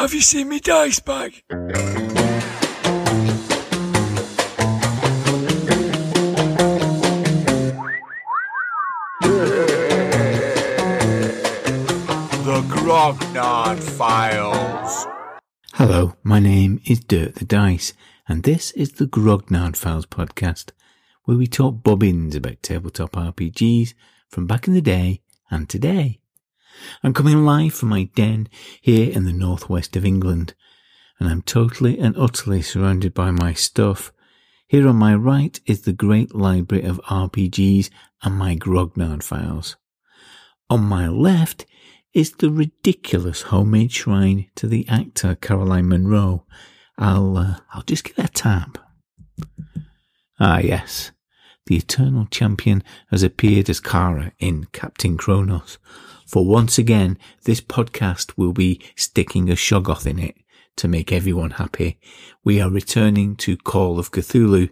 Have you seen me dice bag? the Grognard Files. Hello, my name is Dirk the Dice, and this is the Grognard Files podcast, where we talk bobbins about tabletop RPGs from back in the day and today. I'm coming live from my den here in the northwest of England, and I'm totally and utterly surrounded by my stuff. Here on my right is the great library of RPGs and my Grognard files. On my left is the ridiculous homemade shrine to the actor Caroline Munro. I'll, uh, I'll just get a tap. Ah, yes. The eternal champion has appeared as Kara in Captain Kronos. For once again, this podcast will be sticking a Shoggoth in it to make everyone happy. We are returning to Call of Cthulhu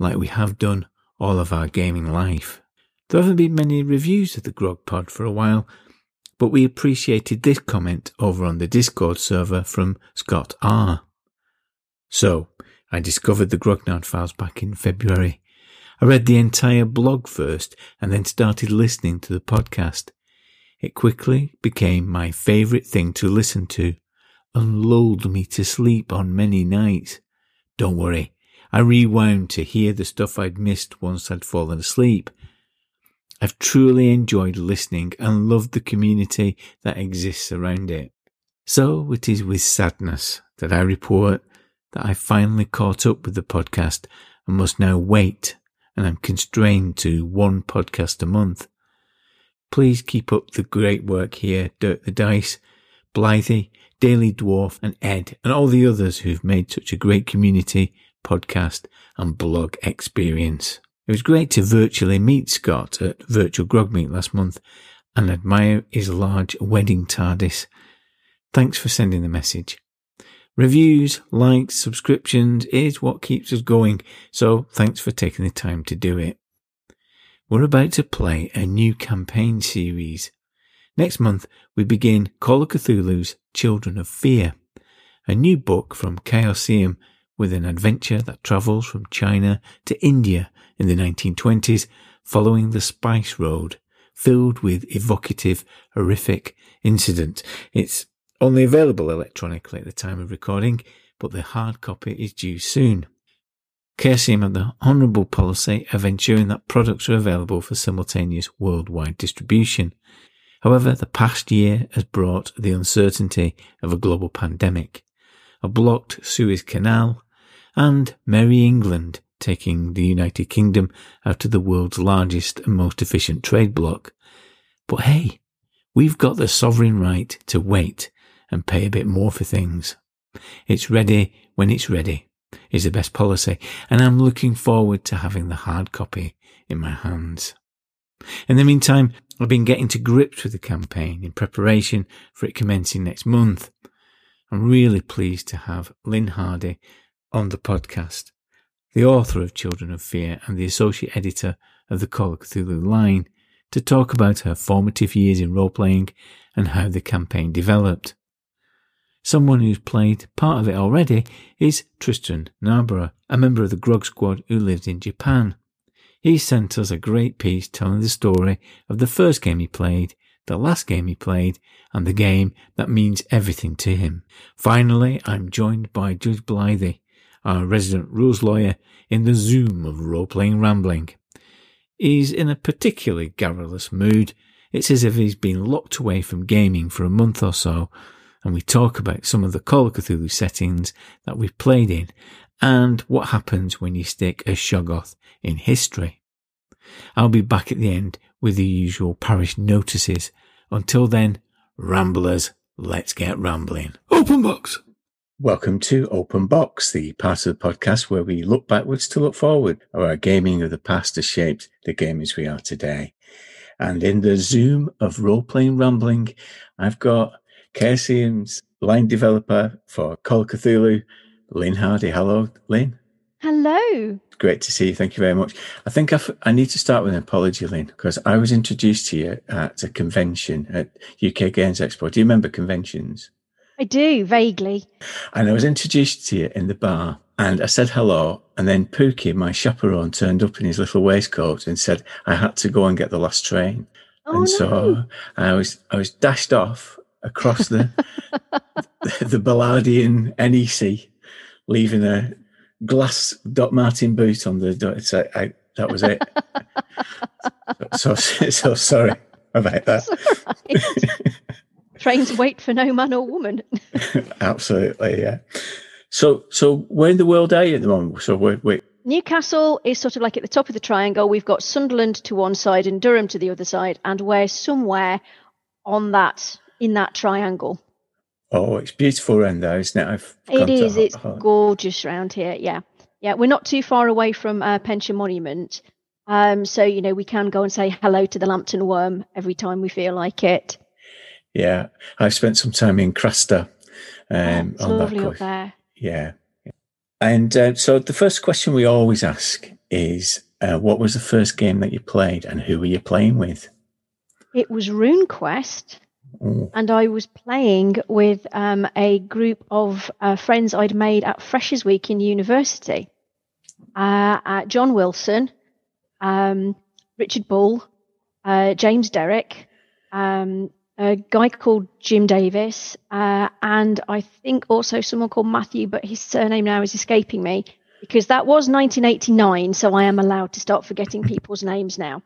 like we have done all of our gaming life. There haven't been many reviews of the Grog Pod for a while, but we appreciated this comment over on the Discord server from Scott R. So, I discovered the Grognard files back in February. I read the entire blog first and then started listening to the podcast. It quickly became my favourite thing to listen to and lulled me to sleep on many nights. Don't worry, I rewound to hear the stuff I'd missed once I'd fallen asleep. I've truly enjoyed listening and loved the community that exists around it. So it is with sadness that I report that I finally caught up with the podcast and must now wait and I'm constrained to one podcast a month. Please keep up the great work here, Dirk the Dice, Blythe, Daily Dwarf and Ed and all the others who've made such a great community, podcast and blog experience. It was great to virtually meet Scott at Virtual Grog Meet last month and admire his large wedding TARDIS. Thanks for sending the message. Reviews, likes, subscriptions is what keeps us going, so thanks for taking the time to do it. We're about to play a new campaign series. Next month, we begin Call of Cthulhu's Children of Fear, a new book from Chaosium with an adventure that travels from China to India in the 1920s following the Spice Road, filled with evocative, horrific incidents. It's only available electronically at the time of recording, but the hard copy is due soon. Chaosium have the honourable policy of ensuring that products are available for simultaneous worldwide distribution. However, the past year has brought the uncertainty of a global pandemic, a blocked Suez Canal, and Merry England taking the United Kingdom out of the world's largest and most efficient trade bloc. But hey, we've got the sovereign right to wait and pay a bit more for things. It's ready when it's ready is the best policy, and I'm looking forward to having the hard copy in my hands. In the meantime, I've been getting to grips with the campaign in preparation for it commencing next month. I'm really pleased to have Lynne Hardy on the podcast the author of Children of Fear and the associate editor of the Call of Cthulhu line, to talk about her formative years in role playing and how the campaign developed. Someone who's played part of it already is Tristan Narbrough, a member of the Grog Squad who lives in Japan. He sent us a great piece telling the story of the first game he played, the last game he played, and the game that means everything to him. Finally, I'm joined by Judge Blythe, our resident rules lawyer, in the Zoom of role playing rambling. He's in a particularly garrulous mood. It's as if he's been locked away from gaming for a month or so, and we talk about some of the Call of Cthulhu settings that we've played in and what happens when you stick a Shoggoth in history. I'll be back at the end with the usual parish notices. Until then, ramblers, let's get rambling. Open box! Welcome to Open Box, the part of the podcast where we look backwards to look forward, or our gaming of the past has shaped the gamers we are today. And in the Zoom of role playing rambling, I've got Chaosium's line developer for Call of Cthulhu, Lynne Hardy. Hello, Lynne. Hello. Great to see you. Thank you very much. I think I, f- I need to start with an apology, Lynne, because I was introduced to you at a convention at UK Games Expo. Do you remember conventions? I do, vaguely. And I was introduced to you in the bar and I said hello. And then Pookie, my chaperone, turned up in his little waistcoat and said I had to go and get the last train. Oh, and so. I was I was dashed off across the the Ballardian NEC, leaving a glass Doc Marten boot on the door. So I, that was it. so, so so sorry about that. Trains wait for no man or woman. Absolutely, yeah. So so where in the world are you at the moment? So we we Newcastle is sort of like at the top of the triangle. We've got Sunderland to one side and Durham to the other side, and we're somewhere on that in that triangle. oh, it's beautiful around there, isn't it? I've It to It's gorgeous around here. Yeah, yeah. We're not too far away from uh, Penshaw Monument, um, so you know we can go and say hello to the Lambton Worm every time we feel like it. Yeah, I've spent some time in Craster. Um, it's on that lovely up coast. there. Yeah. And uh, so the first question we always ask is, uh, what was the first game that you played, and who were you playing with? It was RuneQuest, Oh, and I was playing with um, a group of uh, friends I'd made at Freshers Week in university. Uh, uh, John Wilson, um, Richard Bull, uh, James Derrick, um, a guy called Jim Davis, uh, and I think also someone called Matthew, but his surname now is escaping me because that was 1989, so I am allowed to start forgetting people's names now.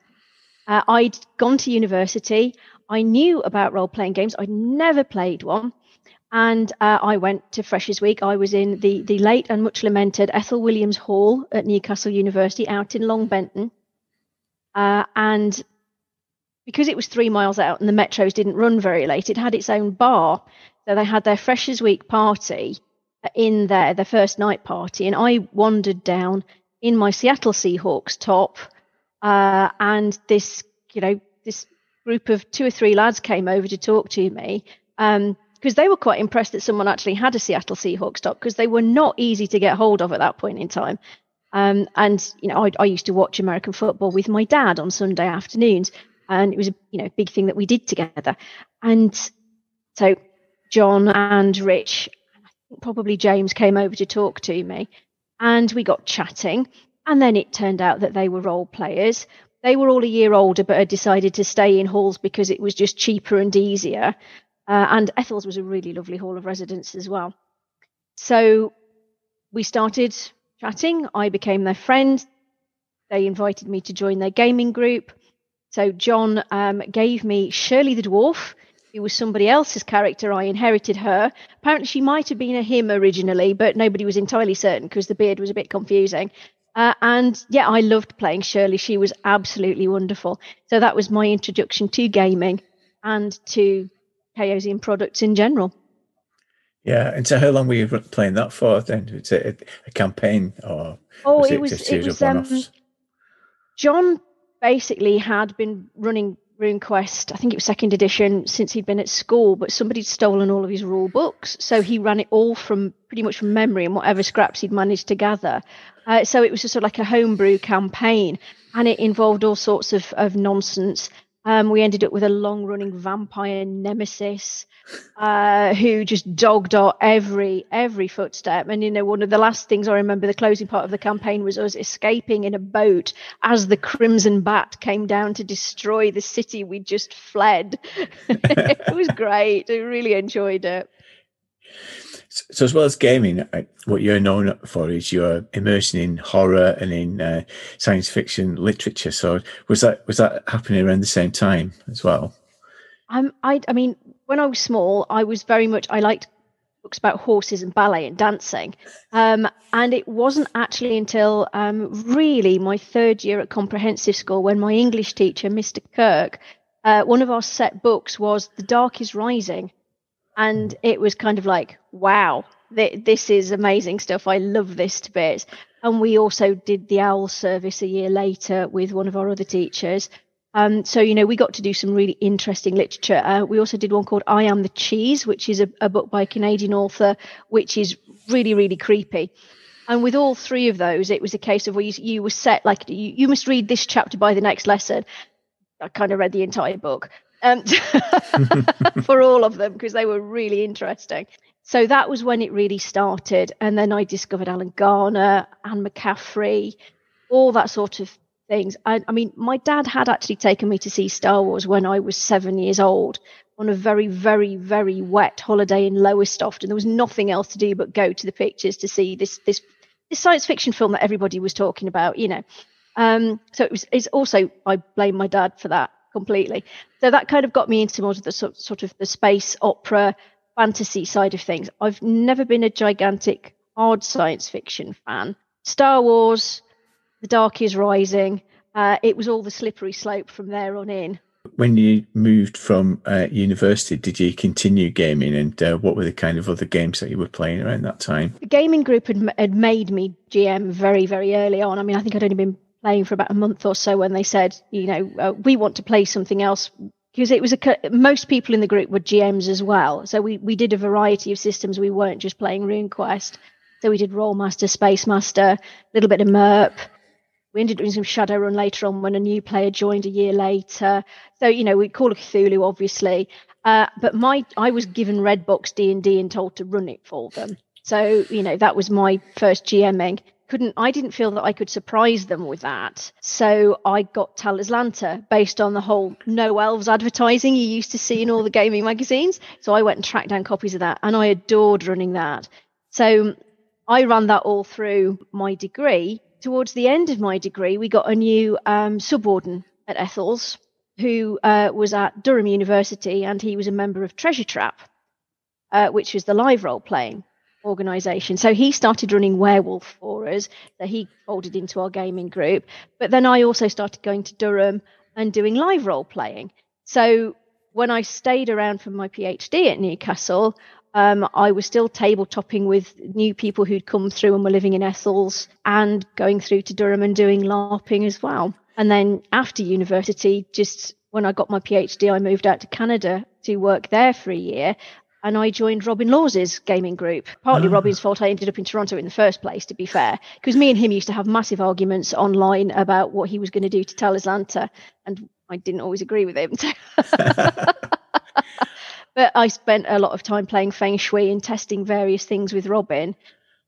Uh, I'd gone to university. I knew about role playing games. I'd never played one. And uh, I went to Freshers Week. I was in the, the late and much lamented Ethel Williams Hall at Newcastle University out in Long Benton. Uh, and because it was three miles out and the metros didn't run very late, it had its own bar. So they had their Freshers Week party in there, their first night party. And I wandered down in my Seattle Seahawks top. Uh, and this, you know, this group of two or three lads came over to talk to me. Um, because they were quite impressed that someone actually had a Seattle Seahawks top because they were not easy to get hold of at that point in time. Um, and you know, I, I used to watch American football with my dad on Sunday afternoons, and it was a you know big thing that we did together. And so John and Rich, probably James came over to talk to me, and we got chatting. And then it turned out that they were role players. They were all a year older, but had decided to stay in halls because it was just cheaper and easier. Uh, and Ethel's was a really lovely hall of residence as well. So we started chatting. I became their friend. They invited me to join their gaming group. So John um, gave me Shirley the Dwarf, who was somebody else's character. I inherited her. Apparently, she might have been a him originally, but nobody was entirely certain because the beard was a bit confusing. Uh, and yeah, I loved playing Shirley. She was absolutely wonderful. So that was my introduction to gaming and to Chaosium products in general. yeah. And so, how long were you playing that for? Then was it a, a campaign or Oh, was it it was just it series was of um, one-offs? John basically had been running RuneQuest, I think it was second edition, since he'd been at school, but somebody'd stolen all of his rule books. So he ran it all from pretty much from memory and whatever scraps he'd managed to gather. Uh, so it was just sort of like a homebrew campaign and it involved all sorts of, of nonsense. Um, we ended up with a long running vampire nemesis uh, who just dogged our every every footstep. And you know, one of the last things I remember, the closing part of the campaign was us escaping in a boat as the Crimson Bat came down to destroy the city we just fled. it was great. I really enjoyed it. So, as well as gaming, uh, what you're known for is your immersion in horror and in uh, science fiction literature. So was that was that happening around the same time as well? I'm, I, I mean, when I was small, I was very much, I liked books about horses and ballet and dancing. Um, and it wasn't actually until um, really my third year at comprehensive school when my English teacher, Mr. Kirk, uh, one of our set books was The Dark is Rising. And it was kind of like, wow, th- this is amazing stuff. I love this to bits. And we also did the OWL service a year later with one of our other teachers. Um, so, you know, we got to do some really interesting literature. Uh, we also did one called I Am the Cheese, which is a, a book by a Canadian author, which is really, really creepy. And with all three of those, it was a case of where you, you were set like you, you must read this chapter by the next lesson. I kind of read the entire book. Um, for all of them because they were really interesting. So that was when it really started. And then I discovered Alan Garner, Anne McCaffrey, all that sort of things. I, I, mean, my dad had actually taken me to see Star Wars when I was seven years old on a very, very, very wet holiday in Lowestoft, and there was nothing else to do but go to the pictures to see this this this science fiction film that everybody was talking about. You know, um, so it was. It's also I blame my dad for that completely. So that kind of got me into more of the sort, sort of the space opera fantasy side of things. I've never been a gigantic hard science fiction fan. Star Wars, The Dark is Rising. Uh, it was all the slippery slope from there on in. When you moved from uh, university, did you continue gaming, and uh, what were the kind of other games that you were playing around that time? The gaming group had, had made me GM very, very early on. I mean, I think I'd only been playing for about a month or so when they said, you know, uh, we want to play something else because it was a most people in the group were GMs as well. So we we did a variety of systems. We weren't just playing RuneQuest. So we did Rolemaster, Space Master, a little bit of MERP. We ended up doing some Shadowrun later on when a new player joined a year later. So you know we Call Cthulhu obviously, uh, but my I was given Redbox D and D and told to run it for them. So you know that was my first GMing couldn't I didn't feel that I could surprise them with that. So I got Talislanta based on the whole no elves advertising you used to see in all the gaming magazines. So I went and tracked down copies of that and I adored running that. So I ran that all through my degree. Towards the end of my degree, we got a new um, subwarden at Ethel's who uh, was at Durham University and he was a member of Treasure Trap, uh, which was the live role playing organization. So he started running Werewolf for us. So he folded into our gaming group. But then I also started going to Durham and doing live role playing. So when I stayed around for my PhD at Newcastle, um, I was still table topping with new people who'd come through and were living in Ethels and going through to Durham and doing LARPing as well. And then after university, just when I got my PhD, I moved out to Canada to work there for a year and I joined Robin Laws's gaming group. Partly oh. Robin's fault I ended up in Toronto in the first place, to be fair, because me and him used to have massive arguments online about what he was going to do to Talislanta, and I didn't always agree with him. but I spent a lot of time playing Feng Shui and testing various things with Robin.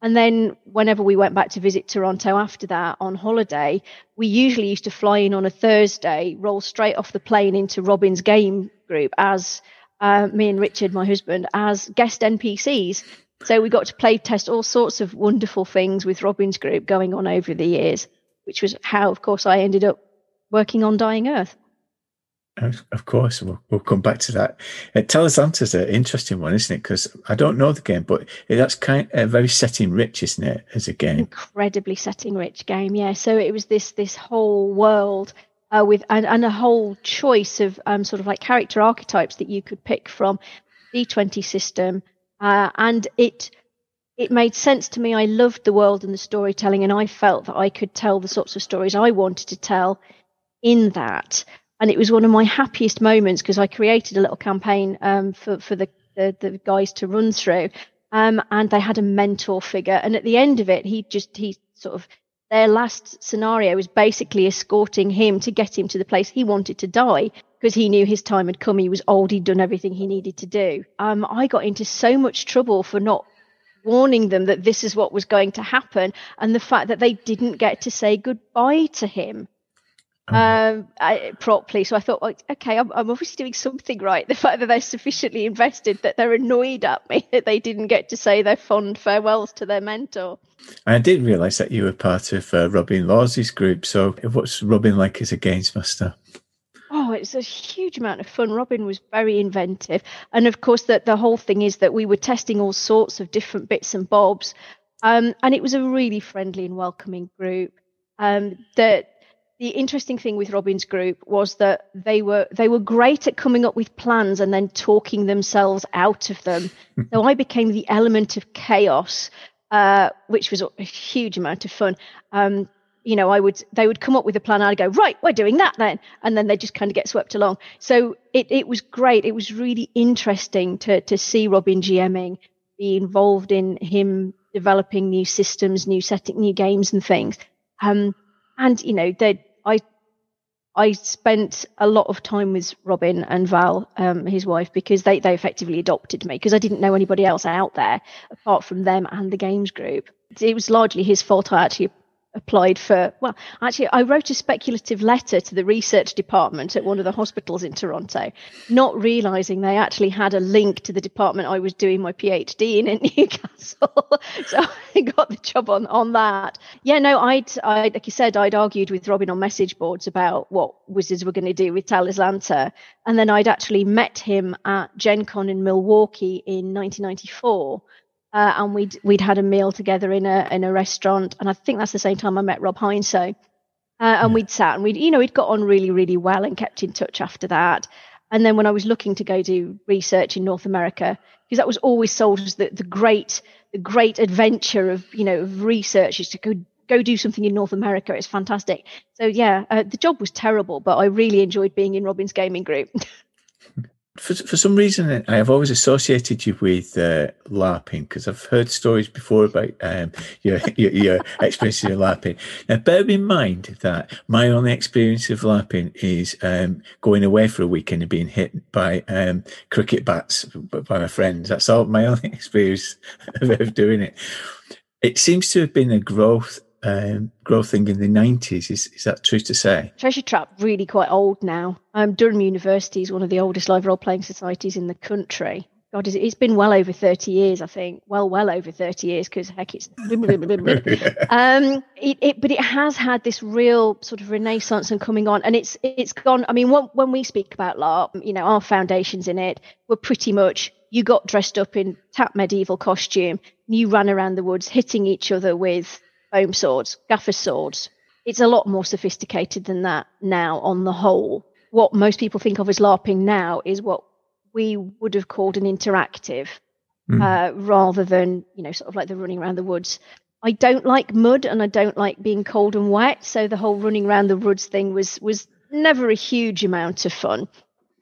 And then whenever we went back to visit Toronto after that on holiday, we usually used to fly in on a Thursday, roll straight off the plane into Robin's game group as uh, me and Richard, my husband, as guest NPCs. So we got to play test all sorts of wonderful things with Robin's group going on over the years, which was how, of course, I ended up working on Dying Earth. Of course, we'll, we'll come back to that. Uh, Talislanta is an interesting one, isn't it? Because I don't know the game, but that's kind of uh, very setting rich, isn't it, as a game? Incredibly setting rich game, yeah. So it was this this whole world uh, with and, and, a whole choice of um, sort of like character archetypes that you could pick from the D20 system, uh, and it it made sense to me. I loved the world and the storytelling, and I felt that I could tell the sorts of stories I wanted to tell in that. And it was one of my happiest moments because I created a little campaign um, for for the, the, the guys to run through, um, and they had a mentor figure. And at the end of it, he just he sort of their last scenario was basically escorting him to get him to the place he wanted to die because he knew his time had come. He was old, he'd done everything he needed to do. Um, I got into so much trouble for not warning them that this is what was going to happen and the fact that they didn't get to say goodbye to him. Um, I, properly. So I thought, like, okay, I'm, I'm, obviously doing something right. The fact that they're sufficiently invested that they're annoyed at me that they didn't get to say their fond farewells to their mentor. I didn't realise that you were part of uh, Robin Laws's group. So what's Robin like as a games master? Oh, it's a huge amount of fun. Robin was very inventive. And of course, that the whole thing is that we were testing all sorts of different bits and bobs. Um, and it was a really friendly and welcoming group. Um, that the interesting thing with Robin's group was that they were they were great at coming up with plans and then talking themselves out of them. so I became the element of chaos, uh, which was a huge amount of fun. Um, you know, I would they would come up with a plan. I'd go right, we're doing that then, and then they just kind of get swept along. So it it was great. It was really interesting to to see Robin GMing, be involved in him developing new systems, new setting, new games and things. Um, and you know, they I I spent a lot of time with Robin and Val, um, his wife, because they, they effectively adopted me because I didn't know anybody else out there apart from them and the games group. It was largely his fault. I actually applied for well actually i wrote a speculative letter to the research department at one of the hospitals in toronto not realizing they actually had a link to the department i was doing my phd in in newcastle. So i got the job on on that. Yeah no i'd i like you said i'd argued with robin on message boards about what wizards were going to do with talislanta and then i'd actually met him at gen con in milwaukee in 1994 uh, and we'd we'd had a meal together in a in a restaurant, and I think that's the same time I met Rob Heinsoo. Uh, and yeah. we'd sat and we'd you know we'd got on really really well and kept in touch after that. And then when I was looking to go do research in North America, because that was always sold as the, the great the great adventure of you know of research is to go go do something in North America. It's fantastic. So yeah, uh, the job was terrible, but I really enjoyed being in Robin's gaming group. for, for some reason, I have always associated you with uh, LARPing because I've heard stories before about um, your, your, your experiences of LARPing. Now, bear in mind that my only experience of LARPing is um, going away for a weekend and being hit by um, cricket bats by my friends. That's all my only experience of doing it. It seems to have been a growth um, thing in the 90s. Is, is that true to say? Treasure Trap, really quite old now. Um, Durham University is one of the oldest live role playing societies in the country. God, it's been well over 30 years, I think. Well, well over 30 years, because heck, it's. um, it, it, but it has had this real sort of renaissance and coming on, and it's it's gone. I mean, when, when we speak about LARP, you know, our foundations in it were pretty much you got dressed up in tap medieval costume, you ran around the woods hitting each other with foam swords, gaffer swords. It's a lot more sophisticated than that now on the whole. What most people think of as LARPing now is what we would have called an interactive mm. uh, rather than, you know, sort of like the running around the woods. I don't like mud and I don't like being cold and wet. So the whole running around the woods thing was was never a huge amount of fun.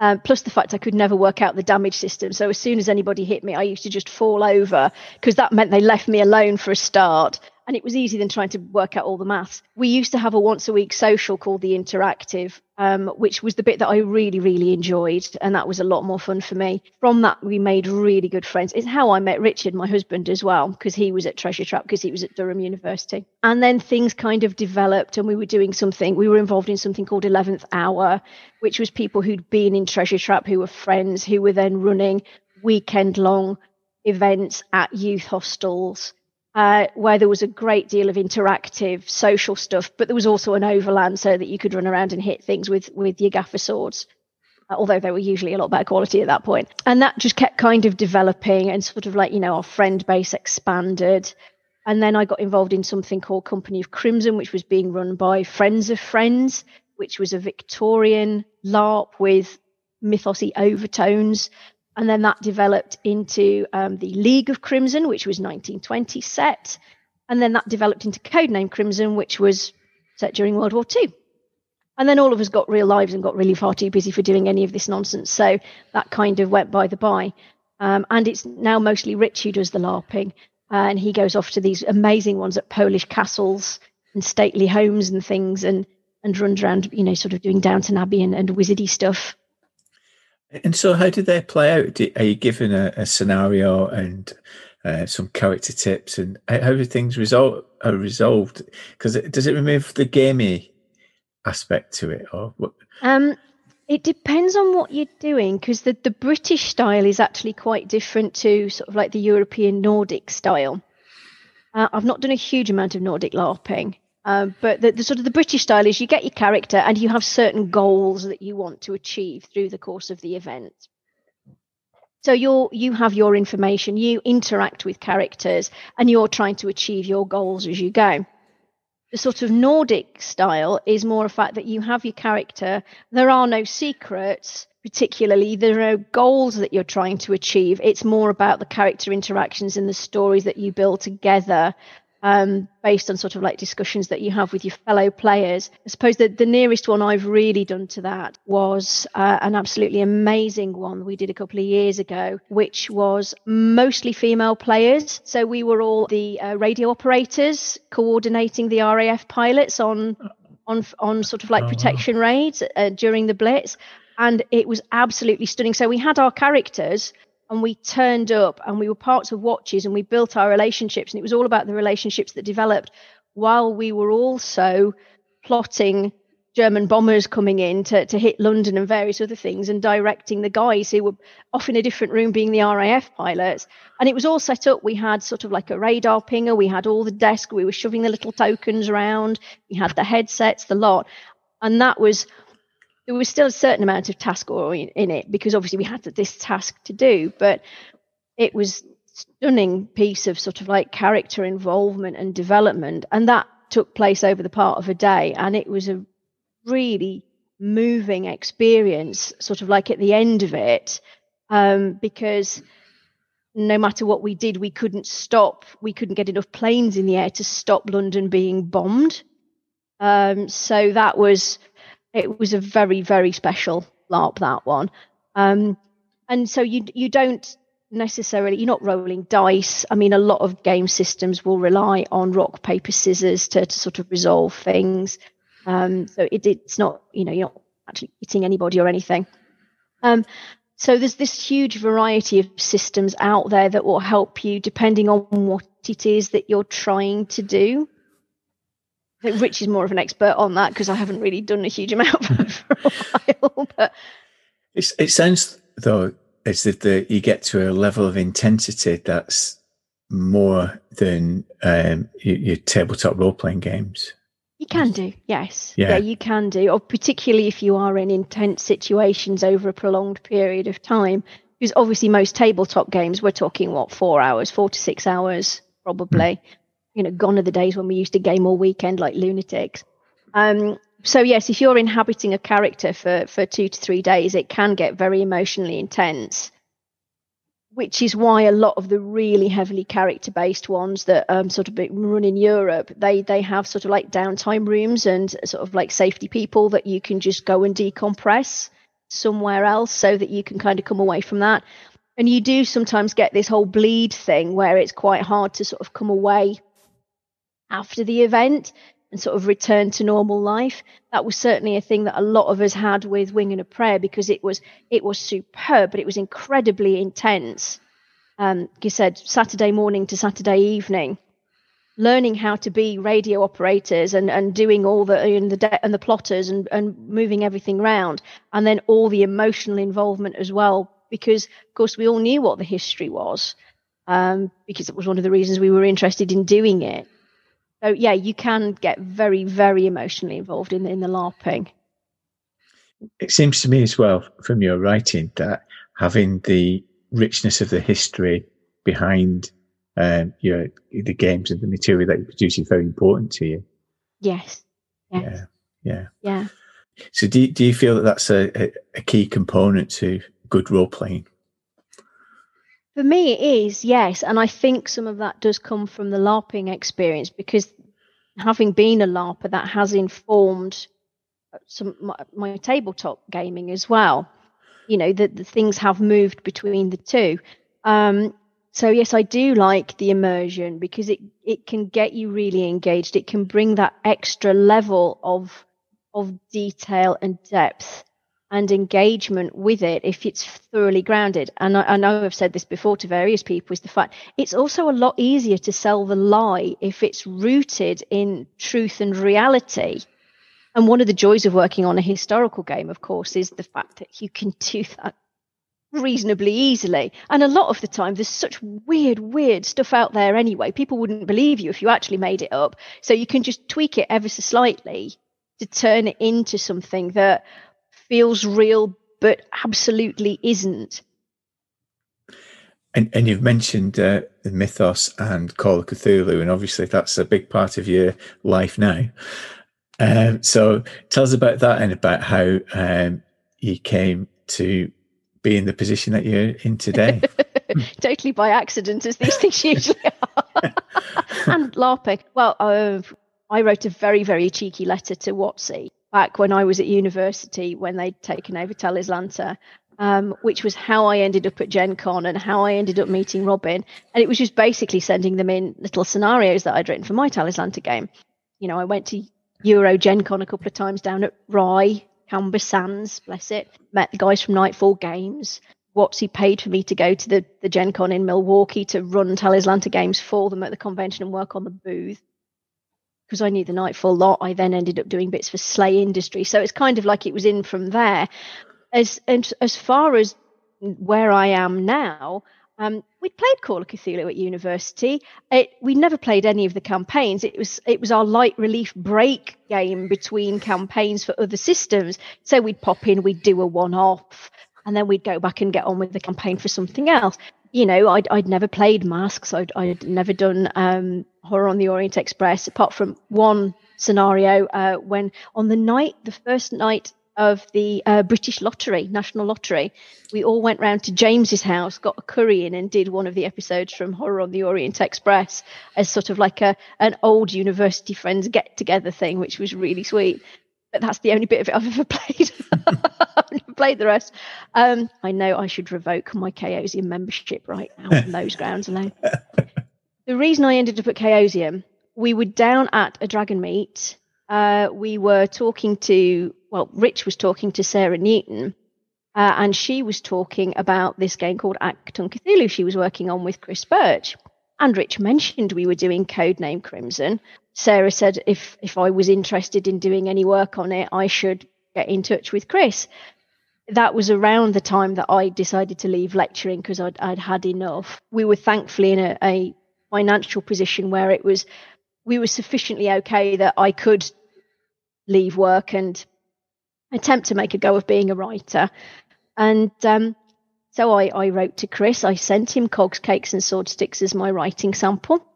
Um, plus the fact I could never work out the damage system. So as soon as anybody hit me, I used to just fall over because that meant they left me alone for a start and it was easier than trying to work out all the maths. We used to have a once a week social called the Interactive, um, which was the bit that I really, really enjoyed, and that was a lot more fun for me. From that, we made really good friends. It's how I met Richard, my husband, as well, because he was at Treasure Trap, because he was at Durham University. And then things kind of developed, and we were doing something. We were involved in something called 11th Hour, which was people who'd been in Treasure Trap who were friends, who were then running weekend long events at youth hostels uh, where there was a great deal of interactive social stuff, but there was also an overland so that you could run around and hit things with with your gaffer swords. Uh, although they were usually a lot better quality at that point. And that just kept kind of developing and sort of like, you know, our friend base expanded. And then I got involved in something called Company of Crimson, which was being run by Friends of Friends, which was a Victorian LARP with mythosy overtones and then that developed into um, the League of Crimson, which was 1920 set. And then that developed into Codename Crimson, which was set during World War II. And then all of us got real lives and got really far too busy for doing any of this nonsense. So that kind of went by the by. Um, and it's now mostly Rich who does the LARPing. And he goes off to these amazing ones at Polish castles and stately homes and things and, and runs around, you know, sort of doing Downton Abbey and, and wizardy stuff. And so, how did they play out? Are you given a, a scenario and uh, some character tips, and how do things result are resolved? Because does it remove the gamey aspect to it, or what? Um, it depends on what you're doing, because the the British style is actually quite different to sort of like the European Nordic style. Uh, I've not done a huge amount of Nordic LARPing, um, but the, the, sort of the British style is you get your character and you have certain goals that you want to achieve through the course of the event. So you you have your information, you interact with characters, and you're trying to achieve your goals as you go. The sort of Nordic style is more a fact that you have your character. There are no secrets, particularly. There are no goals that you're trying to achieve. It's more about the character interactions and the stories that you build together um, based on sort of like discussions that you have with your fellow players. I suppose that the nearest one I've really done to that was uh, an absolutely amazing one we did a couple of years ago, which was mostly female players. So we were all the uh, radio operators coordinating the RAF pilots on on on sort of like Oh, wow. protection raids uh, during the Blitz, and it was absolutely stunning. So we had our characters. And we turned up and we were parts of watches and we built our relationships. And it was all about the relationships that developed while we were also plotting German bombers coming in to, to hit London and various other things and directing the guys who were off in a different room being the RAF pilots. And it was all set up. We had sort of like a radar pinger, we had all the desk, we were shoving the little tokens around, we had the headsets, the lot. And that was, there was still a certain amount of task in in it because obviously we had this task to do, but it was stunning piece of sort of like character involvement and development. And that took place over the part of a day. And it was a really moving experience, sort of like at the end of it, um, because no matter what we did, we couldn't stop. We couldn't get enough planes in the air to stop London being bombed. Um, so that was it was a very very special LARP that one. Um, and so you you don't necessarily you're not rolling dice. I mean, a lot of game systems will rely on rock paper scissors to, to sort of resolve things. Um, so it, it's not you know you're not actually hitting anybody or anything. Um, so there's this huge variety of systems out there that will help you depending on what it is that you're trying to do. Rich is more of an expert on that because I haven't really done a huge amount for a while. But It's, it sounds though as if the, you get to a level of intensity that's more than um, your, your tabletop role playing games. You can do, yes. Yeah. you can do, or particularly if you are in intense situations over a prolonged period of time. Because obviously, most tabletop games, we're talking what, four hours, four to six hours, probably. You know, gone are the days when we used to game all weekend like lunatics. Um, so, yes, if you're inhabiting a character for, for two to three days, it can get very emotionally intense which is why a lot of the really heavily character based ones that um, sort of run in Europe, they they have sort of like downtime rooms and sort of like safety people that you can just go and decompress somewhere else so that you can kind of come away from that. And you do sometimes get this whole bleed thing where it's quite hard to sort of come away after the event and sort of return to normal life. That was certainly a thing that a lot of us had with Wing and a Prayer because it was it was superb, but it was incredibly intense. Um, like you said, Saturday morning to Saturday evening, learning how to be radio operators and, and doing all the and the de- and the plotters and, and moving everything around, and then all the emotional involvement as well. Because of course we all knew what the history was, um, because it was one of the reasons we were interested in doing it. So yeah, you can get very, very emotionally involved in in the LARPing. It seems to me as well from your writing that having the richness of the history behind um, your the games and the material that you produce is very important to you. Yes. Yes. Yeah, yeah. Yeah. So do you, do you feel that that's a, a, a key component to good role playing? For me, it is, yes. And I think some of that does come from the LARPing experience because having been a LARPer, that has informed some my, my tabletop gaming as well. You know, that the things have moved between the two. Um, so yes, I do like the immersion because it it can get you really engaged. It can bring that extra level of of detail and depth and engagement with it if it's thoroughly grounded. And I, I, know I've said this before to various people is the fact it's also a lot easier to sell the lie if it's rooted in truth and reality. And one of the joys of working on a historical game, of course, is the fact that you can do that reasonably easily. And a lot of the time, there's such weird, weird stuff out there anyway. People wouldn't believe you if you actually made it up. So you can just tweak it ever so slightly to turn it into something that feels real but absolutely isn't. And, and you've mentioned uh, the mythos and Call of Cthulhu, and obviously that's a big part of your life now. Um, so tell us about that and about how um, you came to be in the position that you're in today. totally by accident, as these things usually are. and LARPing. Well, uh, I wrote a very, very cheeky letter to WotC back when I was at university when they'd taken over Talislanta, um, which was how I ended up at Gen Con and how I ended up meeting Robin. And it was just basically sending them in little scenarios that I'd written for my Talislanta game. You know, I went to Euro Gen Con a couple of times down at Rye, Camber Sands, bless it. Met the guys from Nightfall Games. WotC paid for me to go to the, the Gen Con in Milwaukee to run Talislanta games for them at the convention and work on the booth. Because I knew the Nightfall lot, I then ended up doing bits for SLA Industry. So it's kind of like it was in from there. As and as far as where I am now, um, we played Call of Cthulhu at university. It, we never played any of the campaigns. It was it was our light relief break game between campaigns for other systems. So we'd pop in, we'd do a one off, and then we'd go back and get on with the campaign for something else. You know, I'd I'd never played Masks. I'd I'd never done um, Horror on the Orient Express, apart from one scenario uh, when on the night, the first night of the uh, British Lottery, National Lottery, we all went round to James's house, got a curry in, and did one of the episodes from Horror on the Orient Express as sort of like a an old university friends get together thing, which was really sweet. But that's the only bit of it I've ever played. I've played the rest. Um, I know I should revoke my Chaosium membership right now on those grounds alone. the reason I ended up at Chaosium, we were down at a dragon meet. Uh, we were talking to well, Rich was talking to Sarah Newton, uh, and she was talking about this game called Achtung Cthulhu she was working on with Chris Birch. And Rich mentioned we were doing Codename Crimson. Sarah said if if I was interested in doing any work on it, I should get in touch with Chris. That was around the time that I decided to leave lecturing because I'd, I'd had enough. We were thankfully in a, a financial position where it was we were sufficiently okay that I could leave work and attempt to make a go of being a writer. And um, so I, I wrote to Chris. I sent him Cogs, Cakes, and Sword Sticks as my writing sample.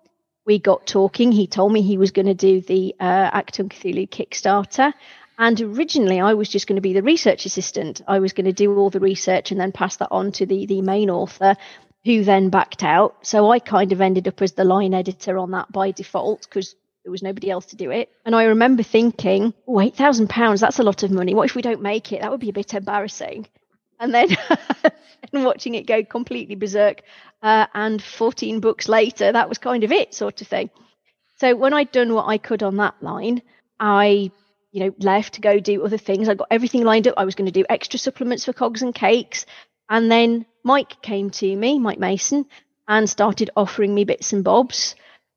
We got talking. He told me he was going to do the uh, Achtung Cthulhu Kickstarter. And originally, I was just going to be the research assistant. I was going to do all the research and then pass that on to the, the main author, who then backed out. So I kind of ended up as the line editor on that by default because there was nobody else to do it. And I remember thinking, oh, £8,000, that's a lot of money. What if we don't make it? That would be a bit embarrassing. And then and watching it go completely berserk. Uh, and 14 books later, that was kind of it, sort of thing. So when I'd done what I could on that line, I, you know, left to go do other things. I got everything lined up. I was going to do extra supplements for Cogs and Cakes. And then Mike came to me, Mike Mason, and started offering me bits and bobs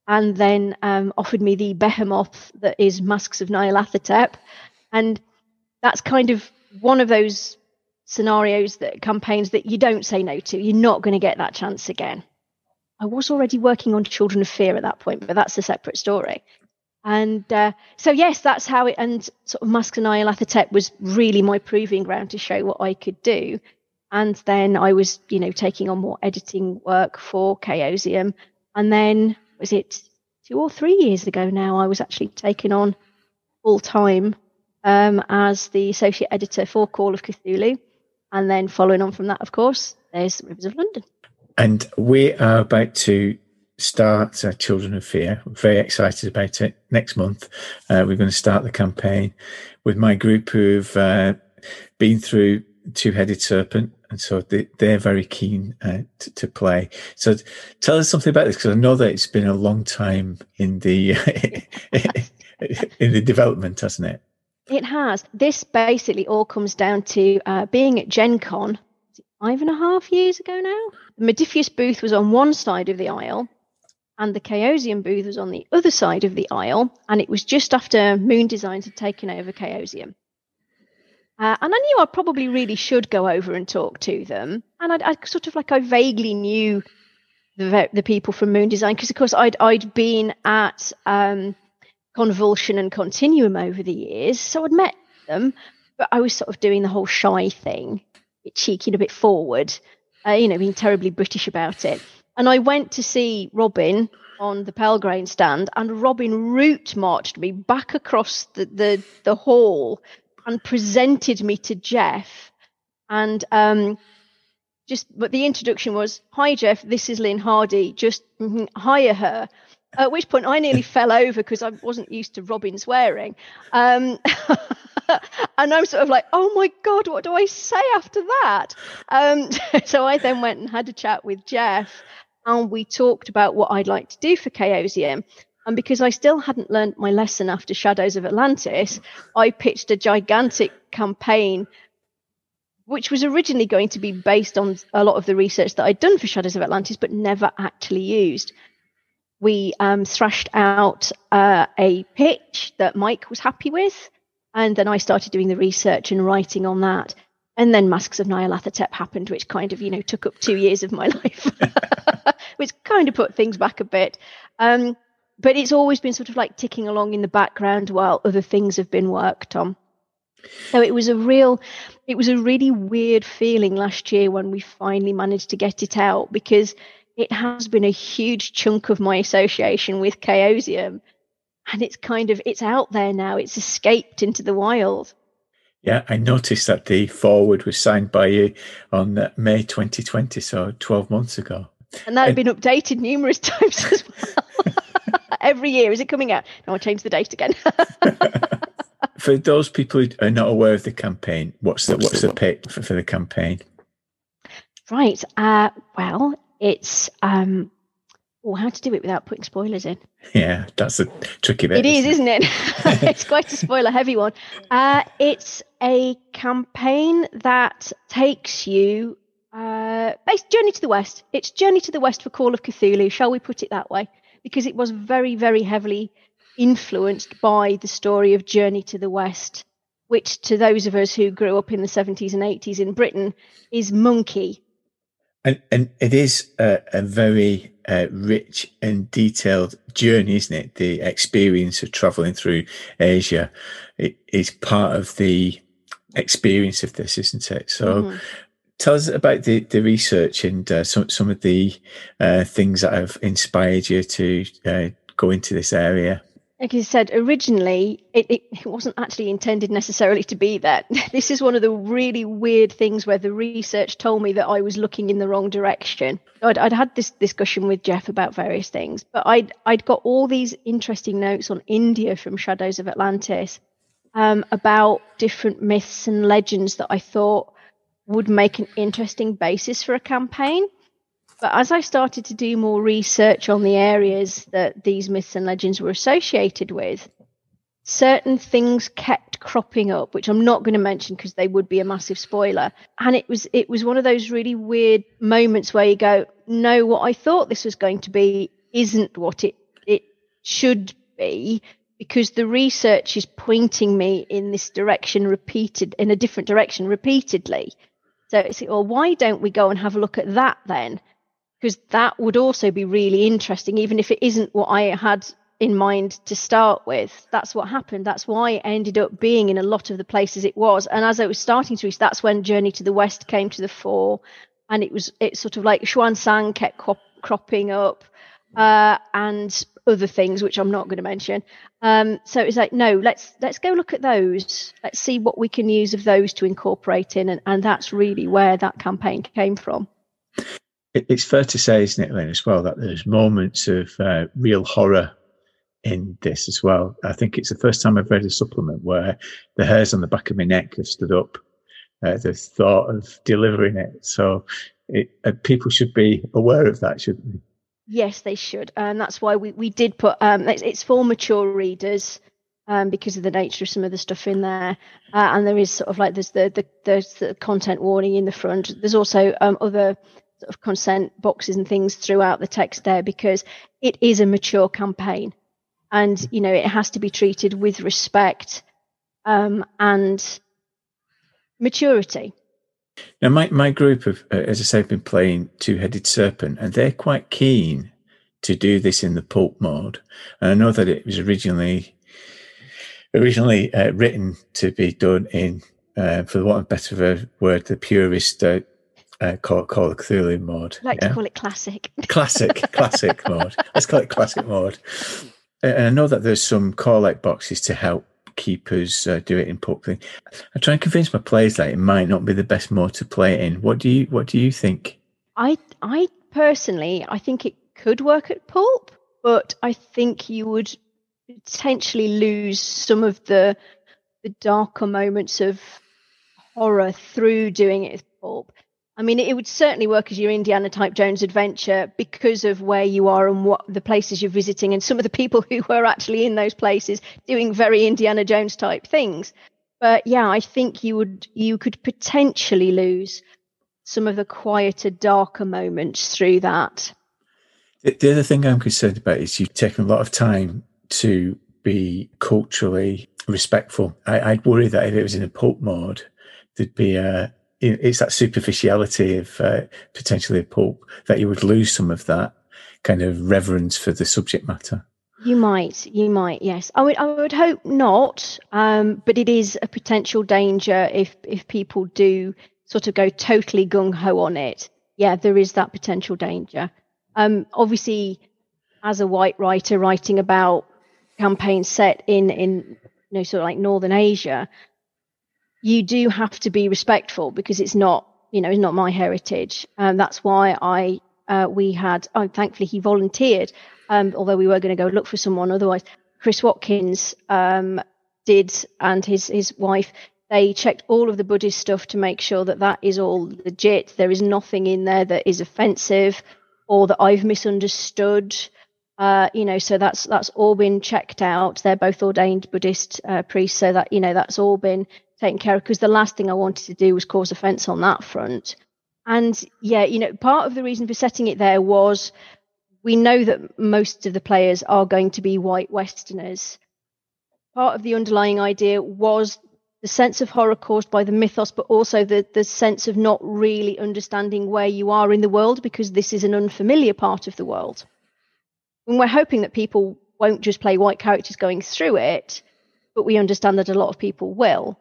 and then um, offered me the behemoth that is Masks of Nyarlathotep. And that's kind of one of those scenarios that campaigns that you don't say no to. You're not going to get that chance again. I was already working on Children of Fear at that point, but that's a separate story. And uh, so, yes, that's how it. And sort of Masks of Nyarlathotep was really my proving ground to show what I could do. And then I was, you know, taking on more editing work for Chaosium. And then was it two or three years ago now? I was actually taken on full time um, as the associate editor for Call of Cthulhu, and then following on from that, of course, there's the Rivers of London. And we are about to start uh, Children of Fear. We're very excited about it. Next month, uh, we're going to start the campaign with my group who've uh, been through Two Headed Serpent and so they, they're very keen uh, to, to, play. So tell us something about this because I know that it's been a long time in the in the development, hasn't it? It has. This basically all comes down to uh, being at Gen Con five and a half years ago now. The Modiphius booth was on one side of the aisle, and the Chaosium booth was on the other side of the aisle, and it was just after Moon Designs had taken over Chaosium. Uh, and I knew I probably really should go over and talk to them. And I, I sort of like I vaguely knew the the people from Moon Design because, of course, I'd I'd been at um, Convulsion and Continuum over the years, so I'd met them. But I was sort of doing the whole shy thing, a bit cheeky and a bit forward, uh, you know, being terribly British about it. And I went to see Robin on the Pelgrane stand, and Robin route marched me back across the, the, the hall and presented me to Jeff. And um, just, but the introduction was, "Hi Jeff, this is Lynne Hardy. Just mm-hmm, hire her." At which point I nearly fell over because I wasn't used to Robin swearing. Um, and I'm sort of like, oh my God, what do I say after that? Um, so I then went and had a chat with Jeff and we talked about what I'd like to do for Chaosium. And because I still hadn't learned my lesson after Shadows of Atlantis, I pitched a gigantic campaign, which was originally going to be based on a lot of the research that I'd done for Shadows of Atlantis, but never actually used. We um, thrashed out uh, a pitch that Mike was happy with, and then I started doing the research and writing on that. And then Masks of Nyarlathotep happened, which kind of, you know, took up two years of my life, which kind of put things back a bit. Um, but it's always been sort of like ticking along in the background while other things have been worked on. So it was a real, it was a really weird feeling last year when we finally managed to get it out because it has been a huge chunk of my association with Chaosium. And it's kind of, it's out there now. It's escaped into the wild. Yeah, I noticed that the forward was signed by you on uh, May 2020, so 12 months ago. And that had been updated numerous times as well. Every year, is it coming out? No, I'll change the date again. for those people who are not aware of the campaign, what's the what's the pitch for, for the campaign? Right. Uh, well, it's um, well, how to do it without putting spoilers in? Yeah, that's a tricky bit. It is, isn't it? it's quite a spoiler heavy one. Uh, it's a campaign that takes you uh, based Journey to the West. It's Journey to the West for Call of Cthulhu, shall we put it that way? Because it was very, very heavily influenced by the story of Journey to the West, which to those of us who grew up in the 70s and 80s in Britain is Monkey. And, and it is a, a very uh, rich and detailed journey, isn't it? The experience of traveling through Asia it is part of the experience of this, isn't it? So, mm-hmm. tell us about the, the research and uh, some some of the uh, things that have inspired you to uh, go into this area like you said, originally it, it, it, wasn't actually intended necessarily to be that. This is one of the really weird things where the research told me that I was looking in the wrong direction. I'd, I'd had this discussion with Jeff about various things, but I'd I'd got all these interesting notes on India from Shadows of Atlantis um, about different myths and legends that I thought would make an interesting basis for a campaign. But as I started to do more research on the areas that these myths and legends were associated with, certain things kept cropping up, which I'm not going to mention because they would be a massive spoiler. And it was it was one of those really weird moments where you go, no, what I thought this was going to be isn't what it it should be because the research is pointing me in this direction repeated in a different direction repeatedly. So it's well, why don't we go and have a look at that then? Because that would also be really interesting, even if it isn't what I had in mind to start with. That's what happened. That's why it ended up being in a lot of the places it was. And as I was starting to reach, that's when Journey to the West came to the fore, and it was it's sort of like Xuanzang kept cropping up, uh, and other things which I'm not going to mention. Um, so it's like, no, let's let's go look at those. Let's see what we can use of those to incorporate in, and, and that's really where that campaign came from it's fair to say, isn't it, Lynne, as well, that there's moments of uh, real horror in this as well. I think it's the first time I've read a supplement where the hairs on the back of my neck have stood up. Uh, the thought of delivering it. So it, uh, people should be aware of that, shouldn't they? Yes, they should, and that's why we, we did put um, it's, it's for mature readers. Um, because of the nature of some of the stuff in there. Uh, and there is sort of like there's the, the there's the content warning in the front. There's also um, other sort of consent boxes and things throughout the text there because it is a mature campaign. And you know it has to be treated with respect um, and maturity. Now my, my group of uh, as i say have been playing two-headed serpent and they're quite keen to do this in the pulp mode and i know that it was originally originally uh, written to be done in uh, for the want of better word the purist uh, call, call it Cthulhu mode. I like yeah? to call it classic. Classic, classic mode. Let's call it classic mode. And I know that there's some call out boxes to help keepers uh, do it in public. I try and convince my players that it might not be the best mode to play it in. What do you What do you think? I I personally I think it could work at pulp, but I think you would potentially lose some of the the darker moments of horror through doing it at pulp. I mean, it would certainly work as your Indiana type Jones adventure because of where you are and what the places you're visiting, and some of the people who were actually in those places doing very Indiana Jones type things. But yeah, I think you would you could potentially lose some of the quieter, darker moments through that. The other thing I'm concerned about is you've taken a lot of time to be culturally respectful. I, would worry that if it was in a pulp mode, there'd be a it's that superficiality of uh, potentially a pulp that you would lose some of that kind of reverence for the subject matter. You might, you might, yes. I would, I would hope not. Um, but it is a potential danger if if people do sort of go totally gung ho on it. Yeah, there is that potential danger. Um, obviously, as a white writer writing about campaigns set in in you know sort of like northern Asia, you do have to be respectful because it's not you know it's not my heritage. And that's why I uh, we had oh, thankfully he volunteered um, although we were going to go look for someone otherwise. Chris Watkins um, did, and his his wife. They checked all of the Buddhist stuff to make sure that that is all legit. There is nothing in there that is offensive or that I've misunderstood. Uh, you know, so that's that's all been checked out. They're both ordained Buddhist uh, priests, so that you know that's all been taken care of. Because the last thing I wanted to do was cause offence on that front. And yeah, you know, part of the reason for setting it there was we know that most of the players are going to be white Westerners. Part of the underlying idea was the sense of horror caused by the mythos, but also the, the sense of not really understanding where you are in the world because this is an unfamiliar part of the world. And we're hoping that people won't just play white characters going through it, but we understand that a lot of people will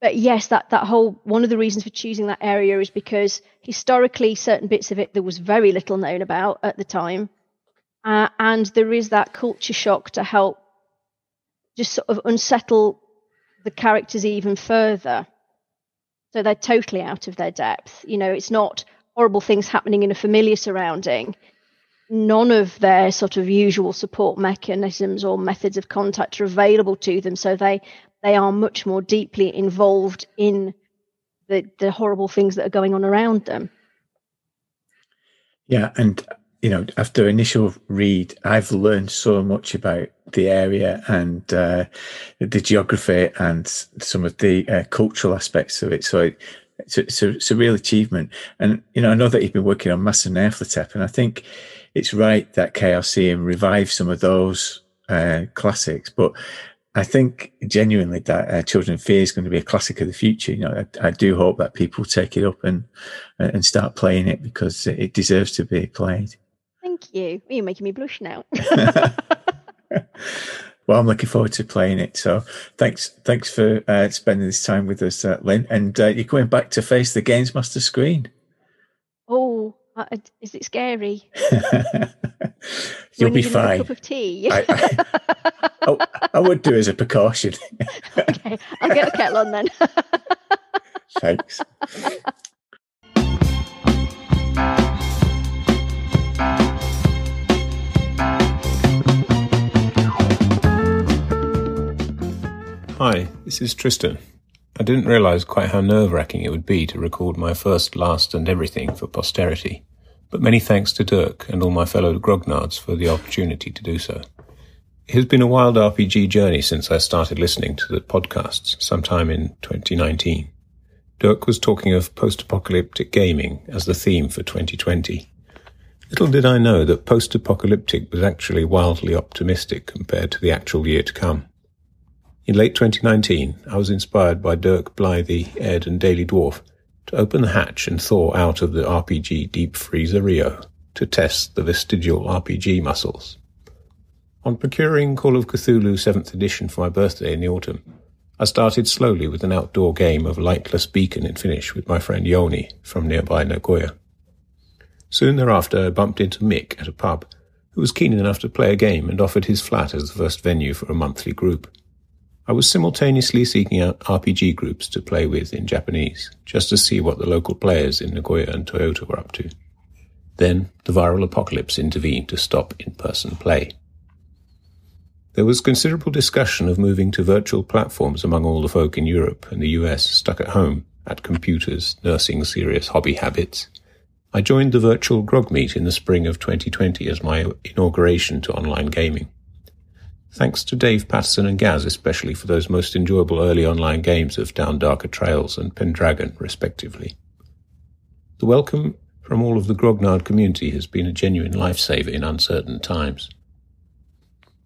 but yes, that that whole one of the reasons for choosing that area is because historically, certain bits of it there was very little known about at the time, uh, and there is that culture shock to help just sort of unsettle the characters even further. So they're totally out of their depth. You know, it's not horrible things happening in a familiar surrounding. None of their sort of usual support mechanisms or methods of contact are available to them. So they they are much more deeply involved in the, the horrible things that are going on around them. Yeah, and you know, after initial read, I've learned so much about the area and uh, the geography and some of the uh, cultural aspects of it. So it, it's, a, it's, a, it's, a, real achievement. And you know, I know that you've been working on Nyarlathotep, and I think it's right that Chaosium revive some of those uh, classics. But I think genuinely that uh, Children Fear is going to be a classic of the future. You know, I, I, do hope that people take it up and and start playing it because it deserves to be played. Thank you. You're making me blush now. well, I'm looking forward to playing it. So thanks, thanks for uh, spending this time with us, uh, Lynne. And uh, you're coming back to face the Games Master screen. Oh, uh, Uh, is it scary? You'll be fine. cup of tea. I, I, oh, I, would do as a precaution. okay, I'll get a kettle on then. Thanks. Hi, this is Tristan. I didn't realise quite how nerve wracking it would be to record my first, last, and everything for posterity. But many thanks to Dirk and all my fellow grognards for the opportunity to do so. It has been a wild RPG journey since I started listening to the podcasts sometime in 2019. Dirk was talking of post-apocalyptic gaming as the theme for 2020. Little did I know that post-apocalyptic was actually wildly optimistic compared to the actual year to come. In late 2019, I was inspired by Dirk Blythe, Ed, and Daily Dwarf to open the hatch and thaw out of the RPG Deep Freezer Rio to test the vestigial RPG muscles. On procuring Call of Cthulhu 7th edition for my birthday in the autumn, I started slowly with an outdoor game of Lightless Beacon in Finnish with my friend Yoni from nearby Nagoya. Soon thereafter, I bumped into Mick at a pub, who was keen enough to play a game and offered his flat as the first venue for a monthly group. I was simultaneously seeking out RPG groups to play with in Japanese, just to see what the local players in Nagoya and Toyota were up to. Then the viral apocalypse intervened to stop in-person play. There was considerable discussion of moving to virtual platforms among all the folk in Europe and the US stuck at home at computers, nursing serious hobby habits. I joined the virtual grog meet in the spring of 2020 as my inauguration to online gaming. Thanks to Dave Patterson and Gaz, especially for those most enjoyable early online games of Down Darker Trails and Pendragon, respectively. The welcome from all of the Grognard community has been a genuine lifesaver in uncertain times.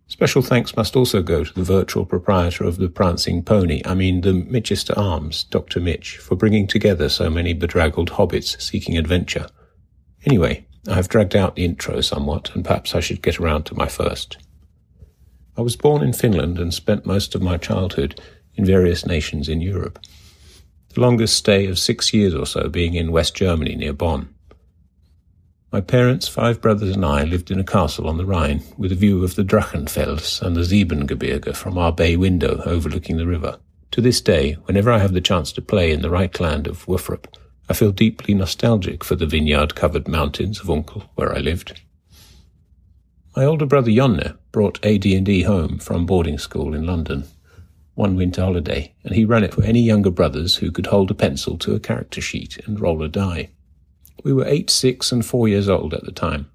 Special thanks must also go to the virtual proprietor of the Prancing Pony, I mean the Mitchester Arms, Dr. Mitch, for bringing together so many bedraggled hobbits seeking adventure. Anyway, I have dragged out the intro somewhat, and perhaps I should get around to my first. I was born in Finland and spent most of my childhood in various nations in Europe. The longest stay of six years or so being in West Germany near Bonn. My parents, five brothers, and I lived in a castle on the Rhine with a view of the Drachenfels and the Siebengebirge from our bay window overlooking the river. To this day, whenever I have the chance to play in the Reikland of WFRP, I feel deeply nostalgic for the vineyard-covered mountains of Unkel, where I lived. My older brother Jonne brought AD&D home from boarding school in London one winter holiday, and he ran it for any younger brothers who could hold a pencil to a character sheet and roll a die. We were eight, six, and four years old at the time.